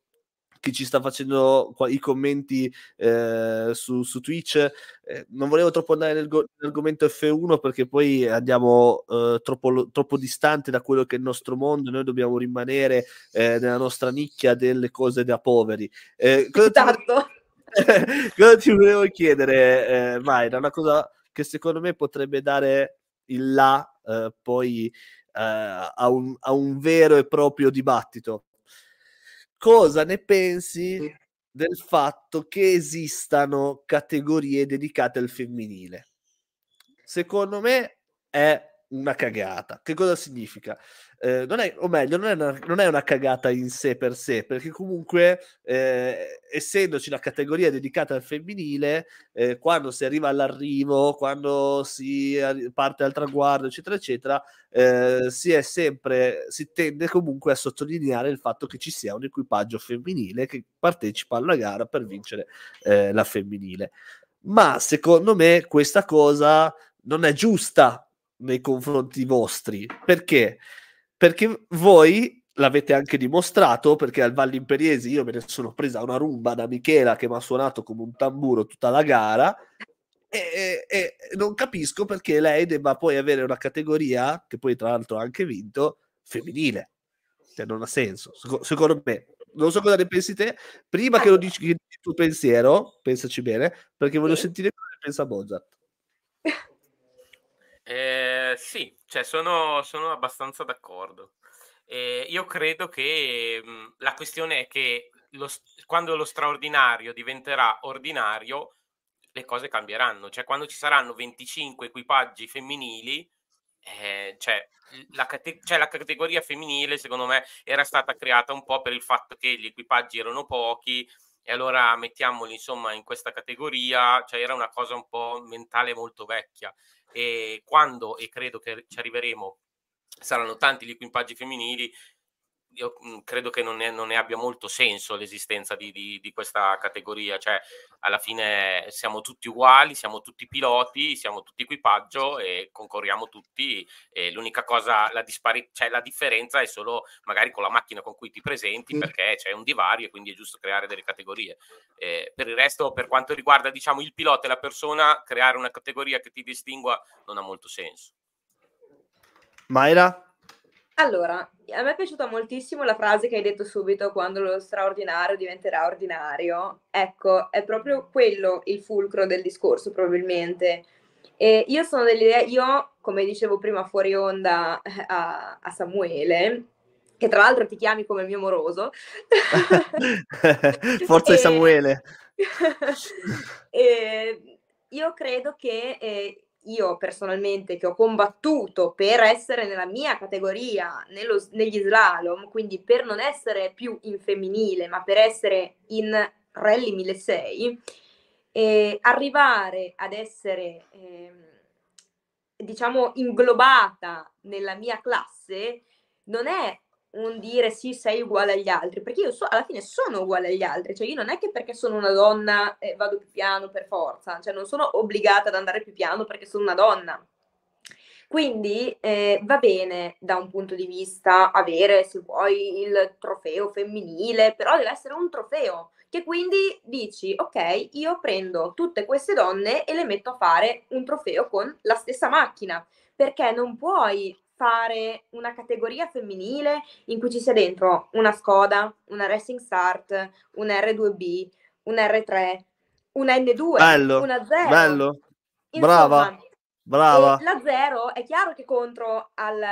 chi ci sta facendo i commenti eh, su, su, Twitch. Eh, non volevo troppo andare nel go- nell'argomento F1 perché poi andiamo eh, troppo, troppo distante da quello che è il nostro mondo. Noi dobbiamo rimanere eh, nella nostra nicchia delle cose da poveri. Eh, cosa, esatto. ti... *laughs* cosa ti volevo chiedere, eh, Mayra? Una cosa che secondo me potrebbe dare il là poi a un, a un vero e proprio dibattito cosa ne pensi del fatto che esistano categorie dedicate al femminile? Secondo me è una cagata. Che cosa significa? Eh, non è, o meglio, non è, una, non è, una, cagata in sé per sé, perché comunque, eh, essendoci la categoria dedicata al femminile, eh, quando si arriva all'arrivo, quando si parte al traguardo, eccetera, eccetera, eh, si è sempre, si tende comunque a sottolineare il fatto che ci sia un equipaggio femminile che partecipa alla gara per vincere eh, la femminile. Ma secondo me questa cosa non è giusta nei confronti vostri. Perché? Perché voi l'avete anche dimostrato, perché al Valli Imperiesi io me ne sono presa una rumba da Michela che mi ha suonato come un tamburo tutta la gara. E, e, e, non capisco perché lei debba poi avere una categoria, che poi tra l'altro ha anche vinto, femminile. Cioè, non ha senso, secondo me. Non so cosa ne pensi te. Prima che lo dici il tuo pensiero, pensaci bene, perché voglio sentire cosa ne pensa Mozart. Eh, sì, cioè sono, sono abbastanza d'accordo. Eh, io credo che mh, mhmm, la questione è che lo, quando lo straordinario diventerà ordinario, le cose cambieranno. Cioè, quando ci saranno 25 equipaggi femminili, eh, cioè, la, cate- cioè, la categoria femminile, secondo me, era stata creata un po' per il fatto che gli equipaggi erano pochi e allora mettiamoli insomma in questa categoria, cioè era una cosa un po' mentale molto vecchia. E quando, e credo che ci arriveremo, saranno tanti gli equipaggi femminili, io mhmm, credo che non ne, non ne, abbia molto senso l'esistenza di, di, di, questa categoria, cioè alla fine siamo tutti uguali, siamo tutti piloti, siamo tutti equipaggio e concorriamo tutti e l'unica cosa, la, dispari- cioè, la differenza è solo magari con la macchina con cui ti presenti perché c'è un divario e quindi è giusto creare delle categorie. Eh, per il resto, per quanto riguarda diciamo, il pilota e la persona, creare una categoria che ti distingua non ha molto senso. Mayra? Allora, a me è piaciuta moltissimo la frase che hai detto subito quando lo straordinario diventerà ordinario. Ecco, è proprio quello il fulcro del discorso, probabilmente. E io sono dell'idea, io, come dicevo prima fuori onda eh, a, a Samuele, che tra l'altro ti chiami come mio moroso. *laughs* Forza di *laughs* Samuele. *laughs* e io credo che eh, io personalmente che ho combattuto per essere nella mia categoria, nello, negli slalom, quindi per non essere più in femminile, ma per essere in rally 1600, eh, arrivare ad essere, eh, diciamo, inglobata nella mia classe non è un dire sì, sei uguale agli altri, perché io so, alla fine sono uguale agli altri, cioè io non è che perché sono una donna eh, vado più piano per forza, cioè non sono obbligata ad andare più piano perché sono una donna. Quindi eh, va bene da un punto di vista avere, se vuoi, il trofeo femminile, però deve essere un trofeo che quindi dici, ok, io prendo tutte queste donne e le metto a fare un trofeo con la stessa macchina, perché non puoi fare una categoria femminile in cui ci sia dentro una Skoda, una Racing Start, un R2B, un R3, una N2, bello, una 0. Bello. Insomma, brava. Brava. La 0 è chiaro che contro al,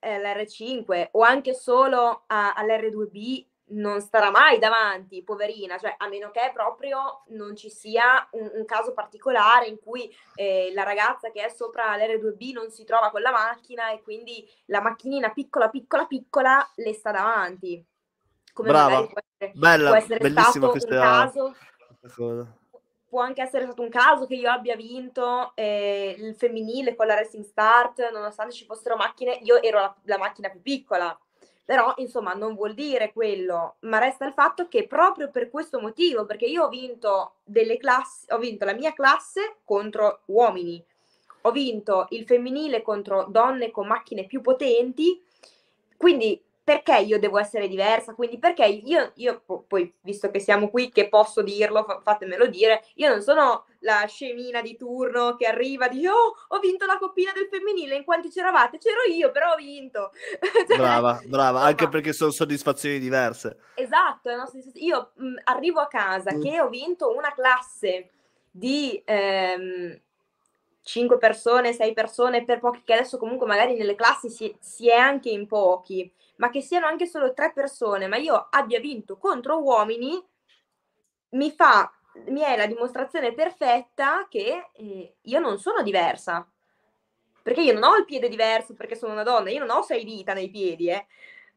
all'R5 o anche solo a, all'R2B non starà mai davanti, poverina, cioè a meno che proprio non ci sia un, un caso particolare in cui eh, la ragazza che è sopra l'R2B non si trova con la macchina e quindi la macchinina piccola, piccola, piccola le sta davanti. Come Brava, può essere, bella, può essere stato un caso. può anche essere stato un caso che io abbia vinto eh, il femminile con la Racing Start, nonostante ci fossero macchine, io ero la, la macchina più piccola, Però, insomma, non vuol dire quello, ma resta il fatto che proprio per questo motivo, perché io ho vinto delle classi, ho vinto la mia classe contro uomini, ho vinto il femminile contro donne con macchine più potenti, quindi perché io devo essere diversa? Quindi perché io, io poi, visto che siamo qui, che posso dirlo, fatemelo dire, io non sono la scemina di turno che arriva e dice oh, ho vinto la coppina del femminile, in quanti c'eravate? C'ero io, però ho vinto. *laughs* cioè, brava, brava, insomma, anche perché sono soddisfazioni diverse. Esatto, io mh, arrivo a casa mm. che ho vinto una classe di... Ehm, 5 persone, 6 persone per pochi, che adesso comunque magari nelle classi si, si, è anche in pochi, ma che siano anche solo 3 persone, ma io abbia vinto contro uomini, mi fa, mi è la dimostrazione perfetta che eh, io non sono diversa. Perché io non ho il piede diverso perché sono una donna, io non ho sei dita nei piedi, eh.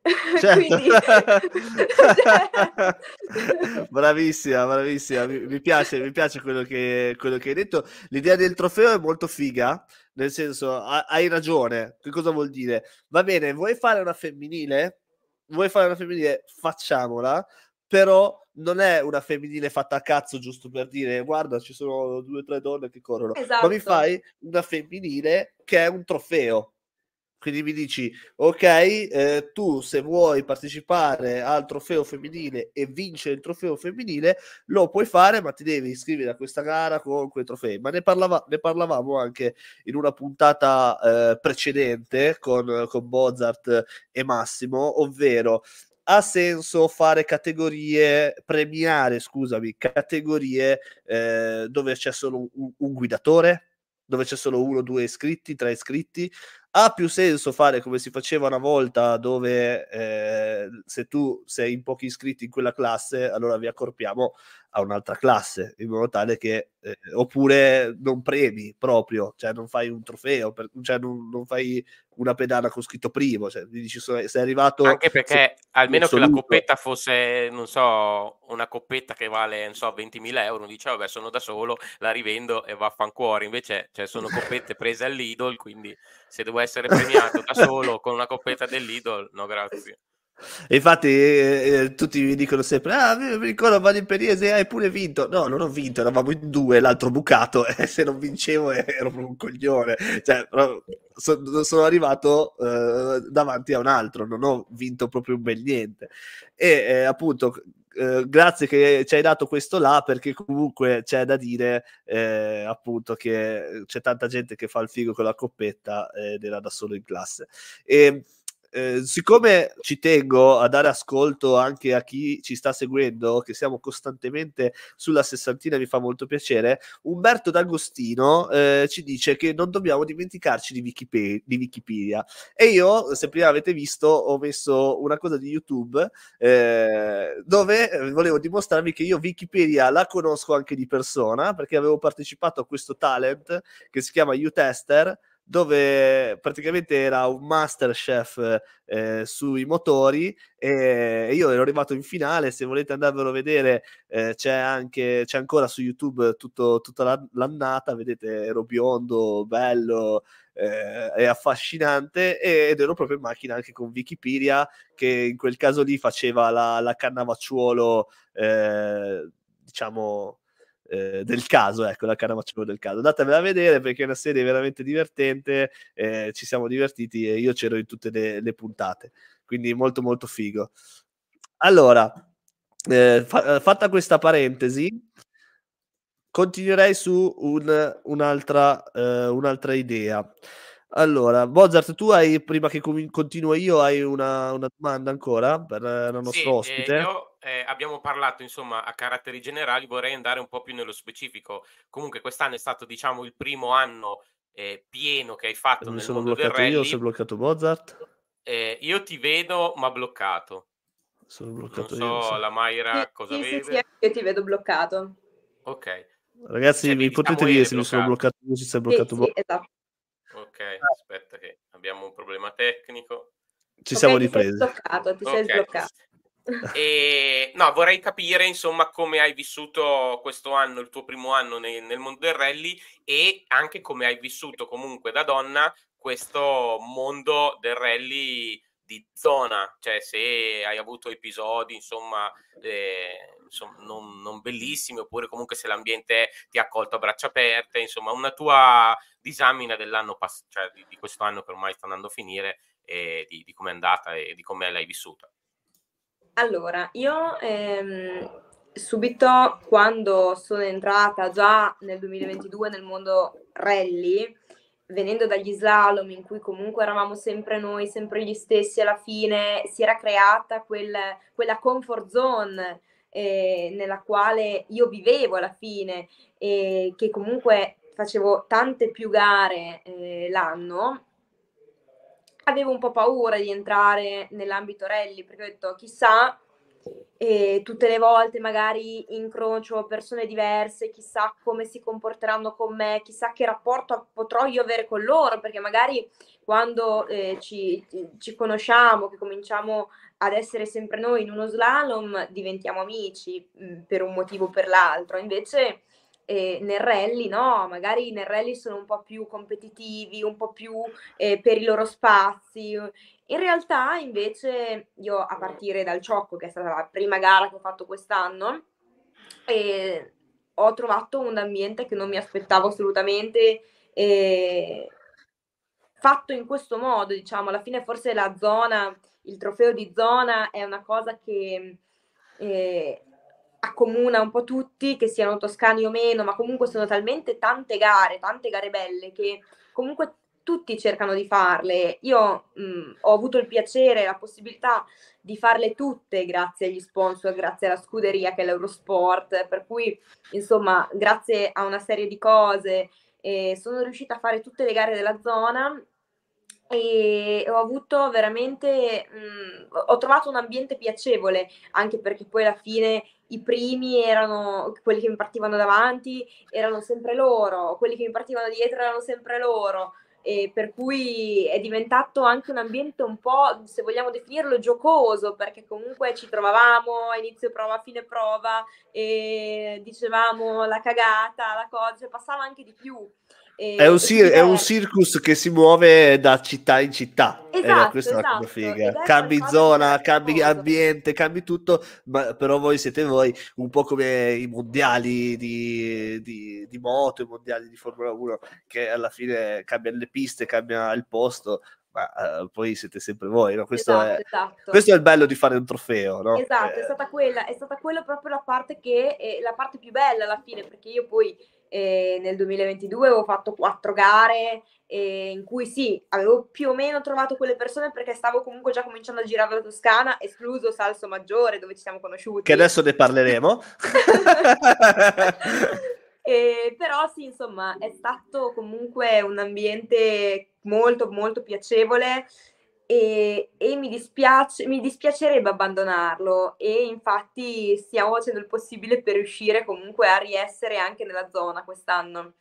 *laughs* Certo. Quindi... *laughs* bravissima, bravissima, mi, mi, piace, mi piace quello che, quello che hai detto. L'idea del trofeo è molto figa, nel senso, hai ragione. Che cosa vuol dire? Va bene, vuoi fare una femminile? Vuoi fare una femminile? Facciamola, però non è una femminile fatta a cazzo giusto per dire guarda ci sono due o tre donne che corrono, esatto. ma mi esatto. fai una femminile che è un trofeo quindi mi dici, ok, eh, tu se vuoi partecipare al trofeo femminile e vincere il trofeo femminile, lo puoi fare, ma ti devi iscrivere a questa gara con quei trofei. Ma ne, parlava, ne parlavamo anche in una puntata eh, precedente con, con Mozart e Massimo, ovvero ha senso fare categorie, premiare, scusami, categorie eh, dove c'è solo un, un guidatore? dove c'è solo uno, due iscritti, tre iscritti, ha più senso fare come si faceva una volta dove eh, se tu sei in pochi iscritti in quella classe allora vi accorpiamo a un'altra classe in modo tale che eh, oppure non premi proprio cioè non fai un trofeo per, cioè non, non, fai una pedana con scritto primo cioè dici sei arrivato anche perché almeno che la coppetta fosse non so una coppetta che vale non so 20.000 euro dice vabbè sono da solo la rivendo e vaffancuore invece cioè, sono coppette prese all'idol quindi se devo essere premiato da solo con una coppetta dell'Idol, no grazie. Infatti eh, eh, tutti mi dicono sempre ah mi ricordo Vado in Periese hai pure vinto. No non ho vinto eravamo in due l'altro bucato *laughs* e se non vincevo ero proprio un coglione. Cioè so, sono arrivato eh, davanti a un altro non ho vinto proprio un bel niente. E eh, appunto eh, grazie che ci hai dato questo là perché comunque c'è da dire eh, appunto che c'è tanta gente che fa il figo con la coppetta ed era da solo in classe. E eh, siccome ci tengo a dare ascolto anche a chi ci sta seguendo, che siamo costantemente sulla sessantina, mi fa molto piacere, Umberto D'Agostino eh, ci dice che non dobbiamo dimenticarci di Wikipedia, di Wikipedia. E io, se prima avete visto, ho messo una cosa di YouTube eh, dove volevo dimostrarvi che io Wikipedia la conosco anche di persona, perché avevo partecipato a questo talent che si chiama U-Tester, dove praticamente era un masterchef eh, sui motori e io ero arrivato in finale. Se volete andarvelo a vedere eh, c'è anche c'è ancora su youtube tutto, tutta l'annata. Vedete ero biondo bello eh, è affascinante. Ed ero proprio in macchina anche con Wikipedia che in quel caso lì faceva la, la cannavacciuolo eh, diciamo eh, del caso, ecco, la Canavacciolo del caso. Andatevela a vedere perché è una serie veramente divertente, eh, ci siamo divertiti e io c'ero in tutte le, le puntate, quindi molto molto figo. Allora, eh, fa, fatta questa parentesi, continuerei su un, un'altra, uh, un'altra idea. Allora, Mozart, tu hai, prima che continuo io, hai una, una domanda ancora per il nostro sì, ospite? Eh, io eh, abbiamo parlato insomma a caratteri generali, vorrei andare un po' più nello specifico. Comunque quest'anno è stato diciamo il primo anno eh, pieno che hai fatto Mi nel sono mondo bloccato io, sei bloccato Mozart? Eh, io ti vedo ma bloccato. Sono bloccato non so, io. la Mayra sì, cosa sì, vede? Sì, sì, io ti vedo bloccato. Ok. Ragazzi, cioè, mi potete dire se mi sono bloccato io, se sei bloccato sì, sì, esatto. Ok, aspetta che abbiamo un problema tecnico. Ci okay, siamo ripresi. Ti sei sbloccato, ti okay. sei sbloccato. *laughs* E, no, vorrei capire insomma come hai vissuto questo anno, il tuo primo anno nel, nel, mondo del rally e anche come hai vissuto comunque da donna questo mondo del rally di zona, cioè se hai avuto episodi insomma, eh, insomma non, non, bellissimi oppure comunque se l'ambiente ti ha accolto a braccia aperte, insomma una tua disamina dell'anno passato, cioè di, di, questo anno che ormai sta andando a finire e di, di come è andata e di come l'hai vissuta. Allora, io ehm, subito quando sono entrata già nel 2022 nel mondo rally, venendo dagli slalom in cui comunque eravamo sempre noi, sempre gli stessi alla fine, si era creata quel, quella comfort zone eh, nella quale io vivevo alla fine e che comunque facevo tante più gare eh, l'anno, avevo un po' paura di entrare nell'ambito rally perché ho detto chissà e tutte le volte magari incrocio persone diverse, chissà come si comporteranno con me, chissà che rapporto potrò io avere con loro, perché magari quando eh, ci, ci, conosciamo, che cominciamo ad essere sempre noi in uno slalom, diventiamo amici mh, mm, per un motivo o per l'altro. Invece eh, nel rally, no, magari nel rally sono un po' più competitivi, un po' più eh, per i loro spazi. In realtà, invece, io a partire dal Ciocco, che è stata la prima gara che ho fatto quest'anno, eh, ho trovato un ambiente che non mi aspettavo assolutamente. Eh, fatto in questo modo, diciamo, alla fine forse la zona, il trofeo di zona è una cosa che eh, accomuna un po' tutti, che siano toscani o meno, ma comunque sono talmente tante gare, tante gare belle che comunque tutti cercano di farle. Io mh, ho avuto il piacere la possibilità di farle tutte grazie agli sponsor, grazie alla scuderia che è l'Eurosport, per cui insomma grazie a una serie di cose eh, sono riuscita a fare tutte le gare della zona e ho avuto veramente, mh, ho trovato un ambiente piacevole, anche perché poi alla fine i primi erano quelli che mi partivano davanti, erano sempre loro, quelli che mi partivano dietro erano sempre loro. E per cui è diventato anche un ambiente un po', se vogliamo definirlo, giocoso, perché comunque ci trovavamo a inizio prova, a fine prova, e dicevamo la cagata, la cosa, cioè passava anche di più. È, un cir- è, un circus che si muove da città in città. Esatto, questa esatto. è la figa. Cambi zona, cambi ambiente, cambi tutto, ma però voi siete voi un po' come i mondiali di, di, di moto, i mondiali di Formula 1, che alla fine cambiano le piste, cambia il posto, ma uh, poi siete sempre voi, no? questo, esatto, è, esatto. questo, è, il bello di fare un trofeo, no? Esatto, eh. è stata quella, è stata quella proprio la parte che è la parte più bella alla fine, perché io poi eh, nel 2022 avevo fatto quattro gare eh, in cui sì, avevo più o meno trovato quelle persone perché stavo comunque già cominciando a girare la Toscana, escluso Salso Maggiore dove ci siamo conosciuti. Che adesso ne parleremo. *laughs* eh, però sì, insomma, è stato comunque un ambiente molto molto piacevole e, e mi, dispiace, mi dispiacerebbe abbandonarlo e infatti stiamo facendo il possibile per riuscire comunque a riessere anche nella zona quest'anno.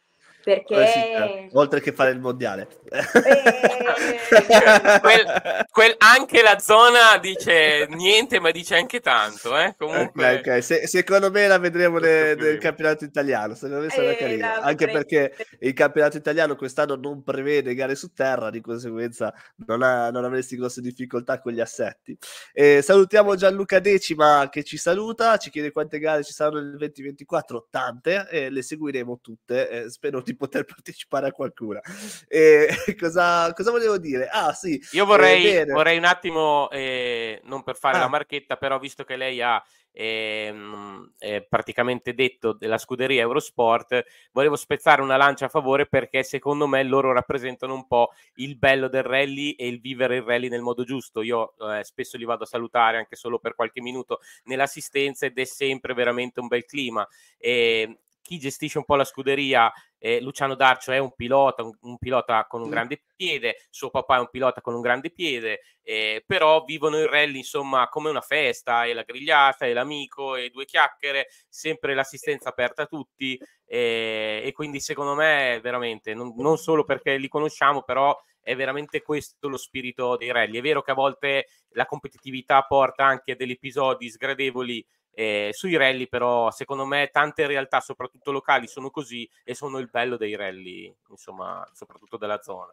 Perché... Eh sì, certo. Oltre che fare il mondiale. Eh... *laughs* quel, quel, anche la zona dice niente, ma dice anche tanto. Eh? Comunque... Okay, okay. Se, secondo me la vedremo nel, nel campionato italiano. Secondo me sarà eh, carina. Anche perché il campionato italiano quest'anno non prevede gare su terra, di conseguenza non, ha, non avresti grosse difficoltà con gli assetti. E salutiamo Gianluca Decima che ci saluta, ci chiede quante gare ci saranno nel 2024. Tante, e le seguiremo tutte. spero di poter *laughs* partecipare a qualcuna. E, *laughs* cosa, cosa, volevo dire? Ah, sì. Io vorrei, eh, vorrei un attimo, eh, non per fare ah. la marchetta, però visto che lei ha ehm, eh, praticamente detto della scuderia Eurosport, volevo spezzare una lancia a favore perché secondo me loro rappresentano un po' il bello del rally e il vivere il rally nel modo giusto. Io eh, spesso li vado a salutare anche solo per qualche minuto nell'assistenza ed è sempre veramente un bel clima. E chi gestisce un po' la scuderia, eh, Luciano Darcio è un pilota, un, un, pilota con un grande piede, suo papà è un pilota con un grande piede, eh, però vivono il rally insomma come una festa, e la grigliata, e l'amico, e due chiacchiere, sempre l'assistenza aperta a tutti eh, e quindi secondo me veramente, non, non solo perché li conosciamo, però è veramente questo lo spirito dei rally. È vero che a volte la competitività porta anche a degli episodi sgradevoli eh, sui rally, però, secondo me, tante realtà, soprattutto locali, sono così e sono il bello dei rally, insomma, soprattutto della zona.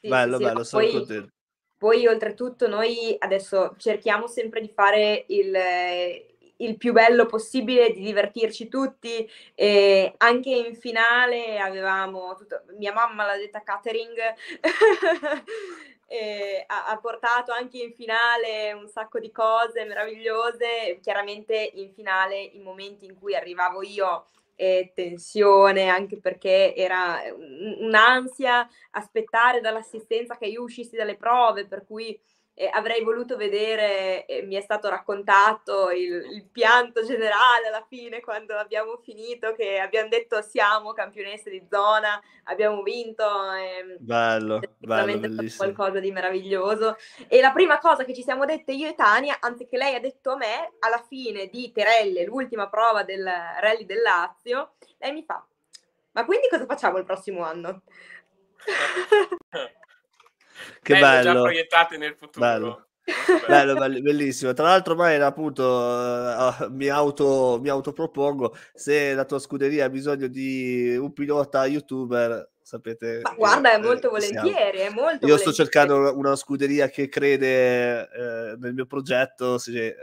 Sì, bello, sì, bello, sono poi, contento. poi oltretutto noi adesso cerchiamo sempre di fare il, il più bello possibile, di divertirci tutti. E anche in finale avevamo, tutto, mia mamma l'ha detta catering, *laughs* ha, ha, portato anche in finale un sacco di cose meravigliose. Chiaramente in finale i momenti in cui arrivavo io tensione, anche perché era un'ansia aspettare dall'assistenza che io uscissi dalle prove, per cui eh, avrei voluto vedere, eh, mi è stato raccontato il, il, pianto generale alla fine quando abbiamo finito, che abbiamo detto siamo campionesse di zona, abbiamo vinto. Eh, bello, bello, bellissimo. qualcosa di meraviglioso. E la prima cosa che ci siamo dette io e Tania, anzi che lei ha detto a me, alla fine di Terelle, l'ultima prova del rally del Lazio, lei mi fa, ma quindi cosa facciamo il prossimo anno? *laughs* *laughs* che bello, bello. già proiettate nel futuro. Bello. bello, bello, bellissimo. Tra l'altro, mai appunto uh, mi, auto, mi autopropongo se la tua scuderia ha bisogno di un pilota youtuber. Sapete, Ma guarda, è molto volentieri. È molto Io volentieri. sto cercando una scuderia che crede eh, nel mio progetto. Se eh,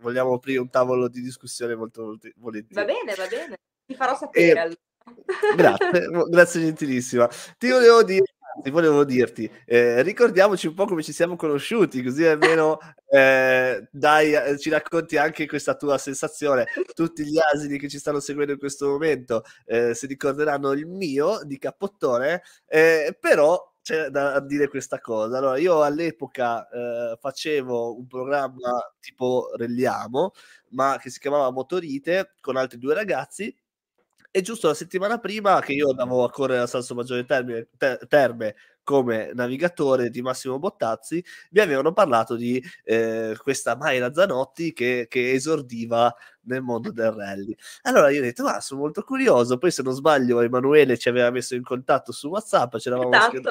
vogliamo aprire un tavolo di discussione, molto volentieri. Va bene, va bene, ti farò sapere. E... *laughs* Grazie, grazie gentilissima. Ti volevo dire ti volevo dirti, eh, ricordiamoci un po' come ci siamo conosciuti, così almeno *laughs* eh, dai, eh, ci racconti anche questa tua sensazione. Tutti gli asini che ci stanno seguendo in questo momento eh, si ricorderanno il mio di Cappottone, eh, però c'è da dire questa cosa. Allora, io all'epoca eh, facevo un programma tipo Relliamo, ma che si chiamava Motorite con altri due ragazzi e giusto la settimana prima che io andavo a correre a Salso Maggiore Terme, Terme come navigatore di Massimo Bottazzi, mi avevano parlato di eh, questa Mayra Zanotti che, che, esordiva nel mondo del rally. Allora io ho detto, ma sono molto curioso. Poi, se non sbaglio, Emanuele ci aveva messo in contatto su WhatsApp, ci eravamo esatto. scritto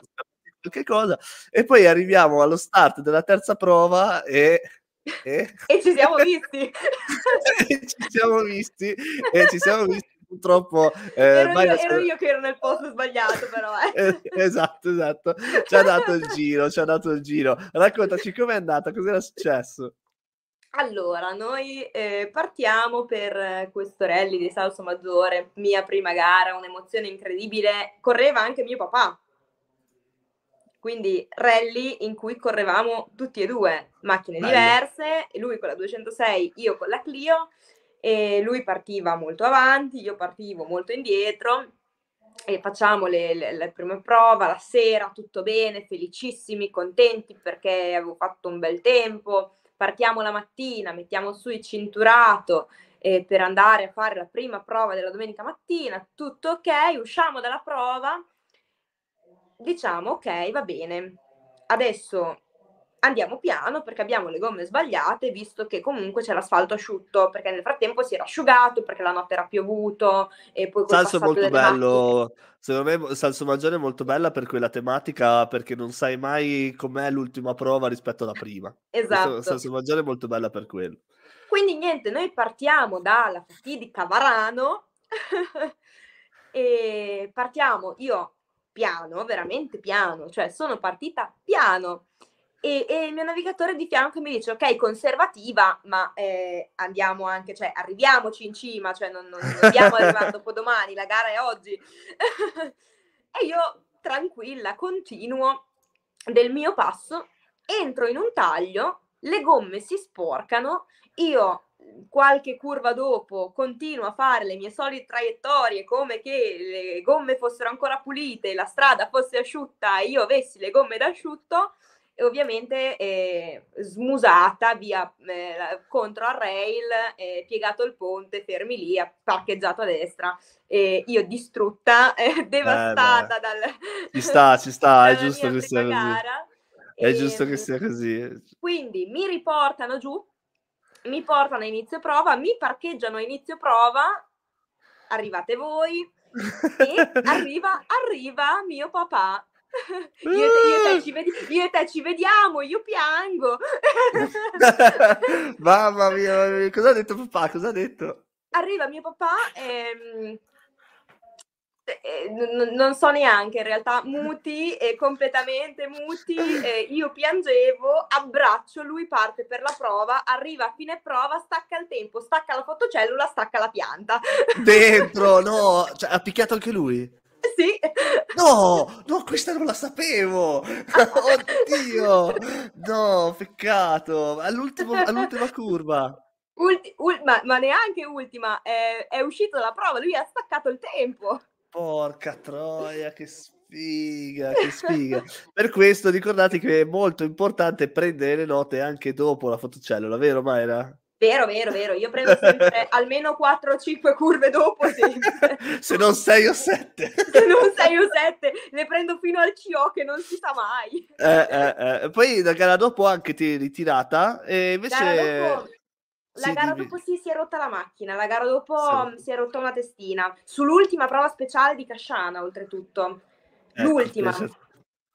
qualche cosa, e poi arriviamo allo start della terza prova e e... e, ci siamo visti. *laughs* ci siamo visti e ci siamo visti purtroppo... *laughs* Eh, ero, io, ero, io, che ero nel posto sbagliato, però. Eh. *laughs* eh. esatto, esatto. Ci ha dato il giro, ci ha dato il giro. Raccontaci com'è andata, cos'era successo? Allora, noi eh, partiamo per questo rally di Salso Maggiore, mia prima gara, un'emozione incredibile. Correva anche mio papà, quindi rally in cui correvamo tutti e due, macchine Bello. diverse, lui con la 206, io con la Clio e lui partiva molto avanti, io partivo molto indietro e facciamo le, le, le prime prove la sera, tutto bene, felicissimi, contenti perché avevo fatto un bel tempo, partiamo la mattina, mettiamo su il cinturato eh, per andare a fare la prima prova della domenica mattina, tutto ok, usciamo dalla prova, diciamo ok, va bene, adesso andiamo piano perché abbiamo le gomme sbagliate, visto che comunque c'è l'asfalto asciutto, perché nel frattempo si era asciugato, perché la notte era piovuto e poi Salso è molto bello, macchine... secondo me Salso Maggiore è molto bella per quella tematica, perché non sai mai com'è l'ultima prova rispetto alla prima. Esatto. Salso Maggiore è molto bella per quello. Quindi niente, noi partiamo dalla fatidica Varano *laughs* e partiamo, io piano, veramente piano, cioè sono partita piano e, e, il mio navigatore di fianco mi dice ok conservativa ma eh, andiamo anche cioè arriviamoci in cima cioè non, non, non stiamo *laughs* arrivando dopo domani la gara è oggi. *laughs* E io tranquilla continuo del mio passo entro in un taglio le gomme si sporcano io qualche curva dopo continuo a fare le mie solite traiettorie come che le gomme fossero ancora pulite la strada fosse asciutta e io avessi le gomme d'asciutto e ovviamente eh, smusata via eh, contro al rail, eh, piegato il ponte, fermi lì, parcheggiato a destra, e io distrutta, *laughs* eh, devastata eh, dal... Ci sta, ci sta, è *laughs* giusto che sia così. È e, giusto che sia così. Quindi mi riportano giù, mi portano a inizio prova, mi parcheggiano a inizio prova, arrivate voi, e *laughs* arriva, arriva mio papà io, io, e te vedi- io, te ci vediamo, io piango. *laughs* Mamma mia, cosa ha detto papà? Cosa ha detto? Arriva mio papà e... eh, n- non so neanche in realtà, muti e completamente muti, eh, io piangevo, abbraccio, lui parte per la prova, arriva a fine prova, stacca il tempo, stacca la fotocellula, stacca la pianta. Dentro, *laughs* no, cioè, ha picchiato anche lui? *laughs* Sì. No, no, questa non la sapevo. *laughs* Oddio, no, peccato. All'ultimo, all'ultima curva. Ulti- ul- ma, ma, neanche ultima, è, è uscito dalla prova, lui ha staccato il tempo. Porca troia, che sfiga, che sfiga. per questo ricordate che è molto importante prendere le note anche dopo la fotocellula, vero Mayra? Vero, vero, vero. Io prendo sempre *laughs* almeno 4 o 5 curve dopo. *laughs* Se non 6 o 7. *laughs* Se non 6 o 7, le prendo fino al CO che non si sa mai. Eh, eh, eh. Poi la gara dopo anche ti ritirata e invece... La sì, gara dimmi. dopo sì, si è rotta la macchina, la gara dopo sì. si è rotta una testina. Sull'ultima prova speciale di Casciana, oltretutto. Ecco, L'ultima.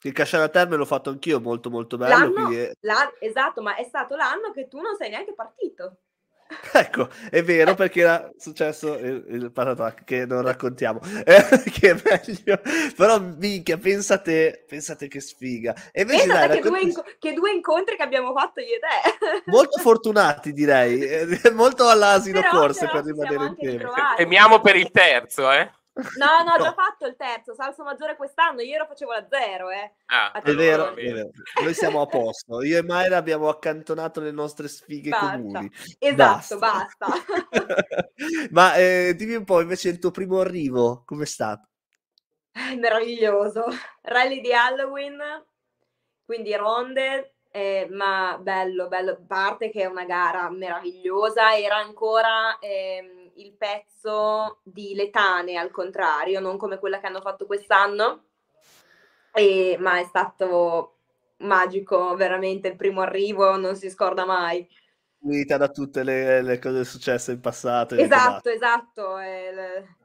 Il Casciana Terme l'ho fatto anch'io, molto molto bello. L'anno, è... esatto, ma è stato l'anno che tu non sei neanche partito. *laughs* Ecco, è vero *laughs* perché era successo il, il patatrack che non raccontiamo, eh, *laughs* che è meglio, però minchia, pensate, pensate che sfiga. E invece, dai, che, racconti... due inco- che, due incontri che abbiamo fatto io e te. Molto fortunati direi, molto all'asino però, corse però per rimanere in tempo. Temiamo per il terzo, eh. No, no, ho già fatto il terzo, salso maggiore quest'anno, io lo facevo a zero, eh. Ah, è vero, è vero, noi siamo a posto, io e Mayra abbiamo accantonato le nostre sfighe basta. comuni. Esatto, basta. basta. *laughs* Ma eh, dimmi un po' invece il tuo primo arrivo, com'è stato? Eh, meraviglioso, rally di Halloween, quindi ronde, eh, ma bello, bello, parte che è una gara meravigliosa, era ancora... Eh, il pezzo di Letane al contrario, non come quella che hanno fatto quest'anno, e, ma è stato magico, veramente il primo arrivo non si scorda mai. Unita da tutte le, le cose successe in passato. Esatto, esatto. Le...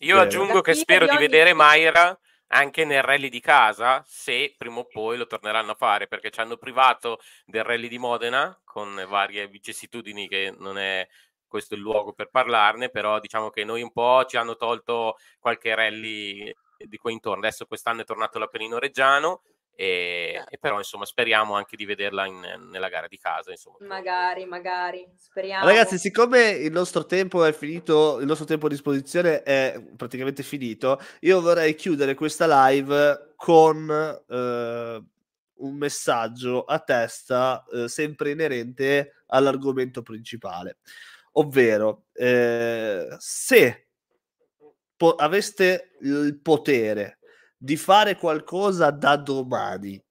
Io aggiungo che spero di, ogni... vedere Mayra anche nel rally di casa, se prima o poi lo torneranno a fare, perché ci hanno privato del rally di Modena con varie vicissitudini che non è questo è il luogo per parlarne, però diciamo che noi un po' ci hanno tolto qualche rally di qua intorno. Adesso quest'anno è tornato l'Appennino Reggiano, e, certo. e, però insomma speriamo anche di vederla in, nella gara di casa insomma. magari magari speriamo ragazzi siccome il nostro tempo è finito il nostro tempo a disposizione è praticamente finito io vorrei chiudere questa live con eh, un messaggio a testa eh, sempre inerente all'argomento principale ovvero eh, se po- aveste il potere di fare qualcosa da domani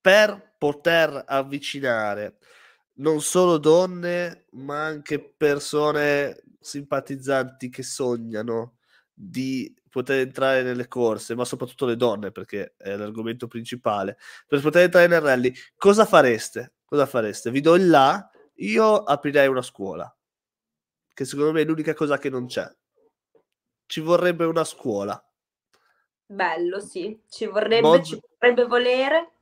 per poter avvicinare non solo donne ma anche persone simpatizzanti che sognano di poter entrare nelle corse, ma soprattutto le donne, perché è l'argomento principale. Per poter entrare nel rally, cosa fareste? Cosa fareste? Vi do il là io aprirei una scuola, che secondo me è l'unica cosa che non c'è. Ci vorrebbe una scuola. Bello, sì, ci vorrebbe, Mod... ci vorrebbe volere.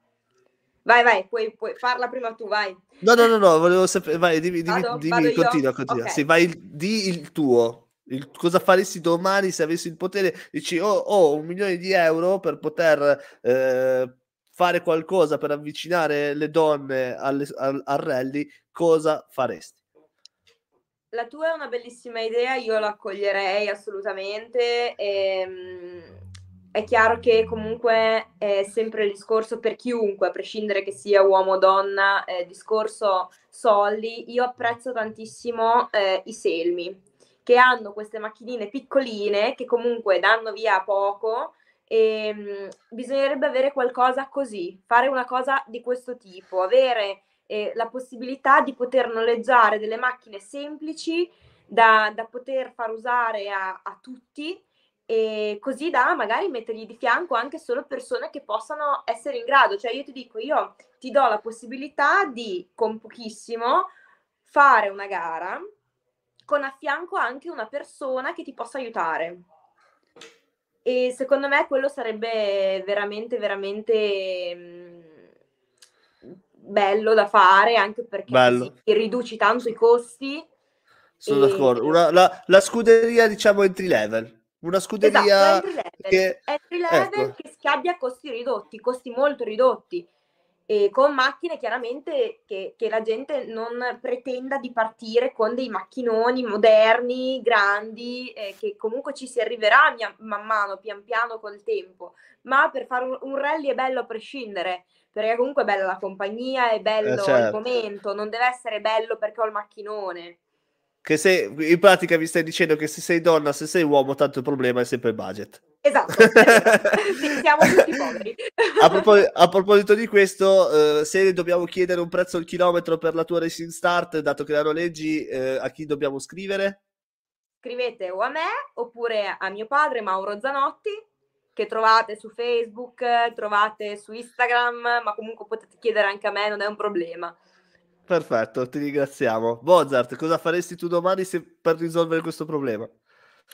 Vai, vai, puoi, puoi, farla prima tu, vai. No, no, no, no volevo sapere, vai, dimmi, dimmi, vado, dimmi vado continua, continua. Okay. Sì, vai, il, di il tuo. Il, cosa faresti domani se avessi il potere? Dici, oh, ho un milione di euro per poter eh, fare qualcosa per avvicinare le donne alle, al, al rally, cosa faresti? La tua è una bellissima idea, io la accoglierei assolutamente. Ehm, è chiaro che comunque è sempre il discorso per chiunque, a prescindere che sia uomo o donna, eh, discorso soldi. Io apprezzo tantissimo eh, i selmi, che hanno queste macchinine piccoline che comunque danno via poco e ehm, bisognerebbe avere qualcosa così, fare una cosa di questo tipo, avere eh, la possibilità di poter noleggiare delle macchine semplici da, da poter far usare a, a, tutti e così da magari mettergli di fianco anche solo persone che possano essere in grado. Cioè io ti dico, io ti do la possibilità di con pochissimo fare una gara con a fianco anche una persona che ti possa aiutare. E secondo me quello sarebbe veramente, veramente mh, bello da fare, anche perché riduci tanto i costi. Sono e... d'accordo. Una, la, la, scuderia, diciamo, entry level. una scuderia esatto, che... Entry level ecco. che abbia costi ridotti, costi molto ridotti e con macchine chiaramente che, che, la gente non pretenda di partire con dei macchinoni moderni, grandi, eh, che comunque ci si arriverà man mano, pian piano col tempo, ma per fare un, un, rally è bello a prescindere, perché comunque è bella la compagnia, è bello eh certo. il momento, non deve essere bello perché ho il macchinone. Che se in pratica mi stai dicendo che se sei donna, se sei uomo, tanto il problema è sempre il budget. Esatto, sì, *laughs* siamo tutti poveri. a, propos- a, proposito di questo, eh, se dobbiamo chiedere un prezzo al chilometro per la tua Racing Start, dato che la noleggi, eh, a chi dobbiamo scrivere? Scrivete o a me oppure a mio padre Mauro Zanotti, che trovate su Facebook, trovate su Instagram, ma comunque potete chiedere anche a me, non è un problema. Perfetto, ti ringraziamo. Mozart, cosa faresti tu domani se, per risolvere questo problema?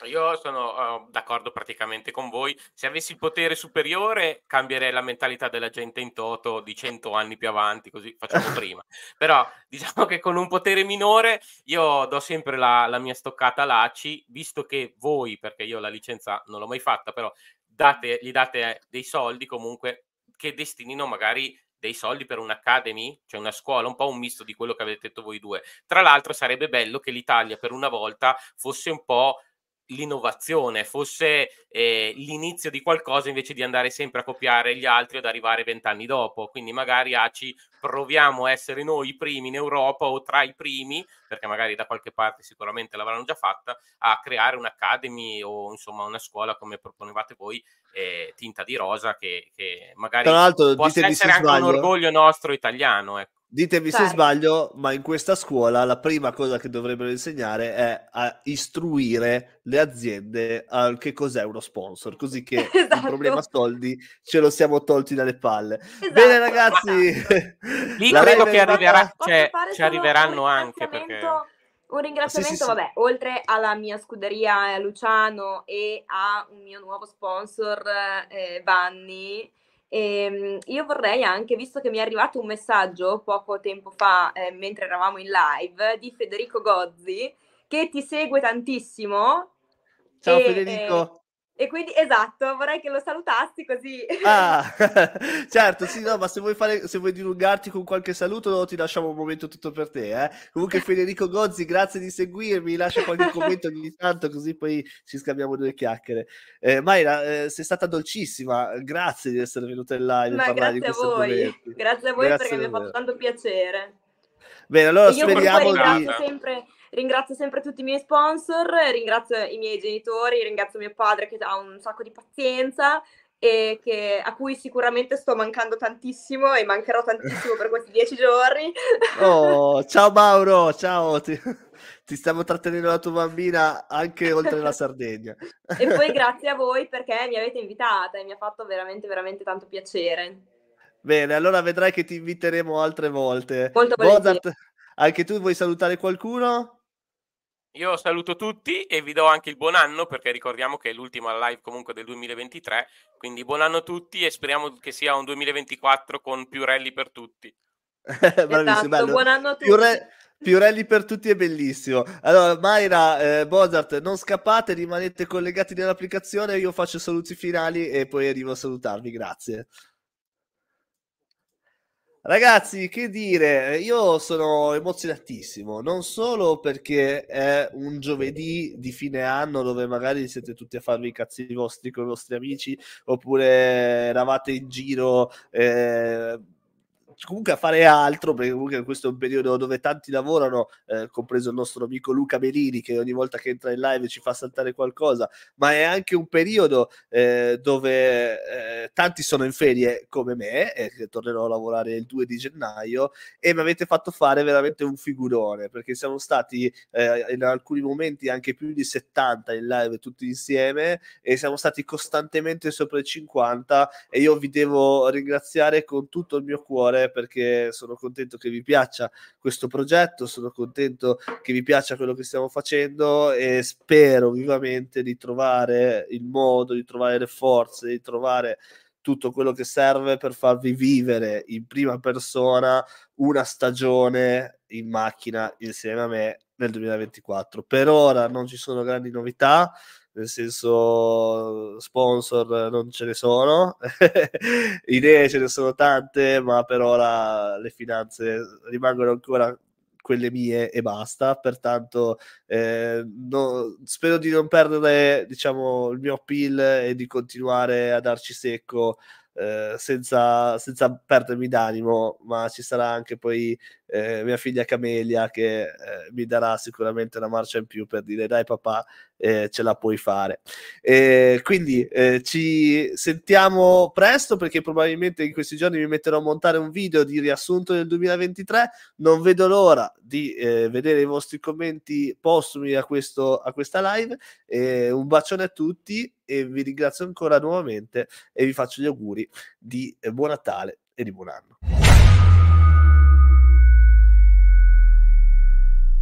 Io sono uh, d'accordo praticamente con voi. Se avessi il potere superiore, cambierei la mentalità della gente in toto di 100 anni più avanti, così facciamo *laughs* prima. Però diciamo che con un potere minore io do sempre la, la mia stoccata all'ACI, visto che voi, perché io la licenza non l'ho mai fatta, però date, gli date dei soldi comunque che destinino magari dei soldi per un'academy, cioè una scuola, un po' un misto di quello che avete detto voi due. Tra l'altro sarebbe bello che l'Italia per una volta fosse un po' l'innovazione, fosse eh, l'inizio di qualcosa invece di andare sempre a copiare gli altri ad arrivare vent'anni dopo. Quindi magari ACI proviamo a essere noi i primi in Europa o tra i primi, perché magari da qualche parte sicuramente l'avranno già fatta, a creare un'academy o insomma una scuola come proponevate voi, eh, tinta di rosa, che, che magari può essere anche un orgoglio nostro italiano. Ecco. Ditemi certo. se sbaglio, ma in questa scuola la prima cosa che dovrebbero insegnare è a istruire le aziende a che cos'è uno sponsor, così che esatto. *laughs* il problema soldi ce lo siamo tolti dalle palle. Esatto. Bene ragazzi, *laughs* lì credo che arriverà, cioè, ci arriveranno anche perché... Un ringraziamento, sì, sì, vabbè, oltre alla mia scuderia Luciano e a un mio nuovo sponsor, eh, Vanni, e, ehm, io vorrei anche, visto che mi è arrivato un messaggio poco tempo fa, eh, mentre eravamo in live, di Federico Gozzi, che ti segue tantissimo. Ciao e, Federico. E quindi, esatto, vorrei che lo salutassi così. Ah, *laughs* *laughs* certo, sì, no, ma se vuoi, fare, se vuoi dilungarti con qualche saluto, ti lasciamo un momento tutto per te. Eh? Comunque, *laughs* Federico Gozzi, grazie di seguirmi. Lascia qualche commento ogni tanto, così poi ci scambiamo due chiacchiere. Eh, Mayra, eh, sei stata dolcissima. Grazie di essere venuta in live. Ma grazie a voi, grazie a voi grazie perché mi ha fatto tanto piacere. Bene, allora speriamo di. Sempre ringrazio sempre tutti i miei sponsor, ringrazio i miei genitori, ringrazio mio padre che ha un sacco di pazienza e che, a cui sicuramente sto mancando tantissimo e mancherò tantissimo per questi dieci giorni. *laughs* Oh, ciao Mauro, ciao, ti, ti stiamo trattenendo la tua bambina anche oltre la Sardegna. e poi *laughs* grazie a voi perché mi avete invitata e mi ha fatto veramente, veramente tanto piacere. Bene, allora vedrai che ti inviteremo altre volte. Molto Mozart, anche tu vuoi salutare qualcuno? Io saluto tutti e vi do anche il buon anno perché ricordiamo che è l'ultima live comunque del 2023, quindi buon anno a tutti e speriamo che sia un 2024 con più rally per tutti. *laughs* Bravissimo, esatto, buon anno a tutti. Più, re- più rally per tutti è bellissimo. Allora, Mayra, eh, Mozart, non scappate, rimanete collegati nell'applicazione, io faccio saluti finali e poi arrivo a salutarvi, grazie. Ragazzi, che dire, io sono emozionatissimo, non solo perché è un giovedì di fine anno dove magari siete tutti a farvi i cazzi vostri con i vostri amici, oppure eravate in giro eh, comunque a fare altro, perché comunque questo è un periodo dove tanti lavorano, eh, compreso il nostro amico Luca Melini, che ogni volta che entra in live ci fa saltare qualcosa, ma è anche un periodo eh, dove eh, tanti sono in ferie come me, e che tornerò a lavorare il 2 di gennaio, e mi avete fatto fare veramente un figurone, perché siamo stati eh, in alcuni momenti anche più di 70 in live tutti insieme, e siamo stati costantemente sopra i 50, e io vi devo ringraziare con tutto il mio cuore perché sono contento che vi piaccia questo progetto, sono contento che vi piaccia quello che stiamo facendo e spero vivamente di trovare il modo, di trovare le forze, di trovare tutto quello che serve per farvi vivere in prima persona una stagione in macchina insieme a me nel 2024. Per ora non ci sono grandi novità, nel senso sponsor non ce ne sono, *laughs* idee ce ne sono tante, ma per ora le finanze rimangono ancora quelle mie e basta. Pertanto eh, no, spero di non perdere diciamo, il mio appeal e di continuare a darci secco eh, senza, senza perdermi d'animo, ma ci sarà anche poi eh, mia figlia Camelia che eh, mi darà sicuramente una marcia in più per dire dai papà eh, ce la puoi fare. quindi eh, ci sentiamo presto perché probabilmente in questi giorni mi metterò a montare un video di riassunto del 2023. Non vedo l'ora di eh, vedere i vostri commenti postumi a, questo, a questa live. un bacione a tutti e vi ringrazio ancora nuovamente e vi faccio gli auguri di buon Natale e di buon anno.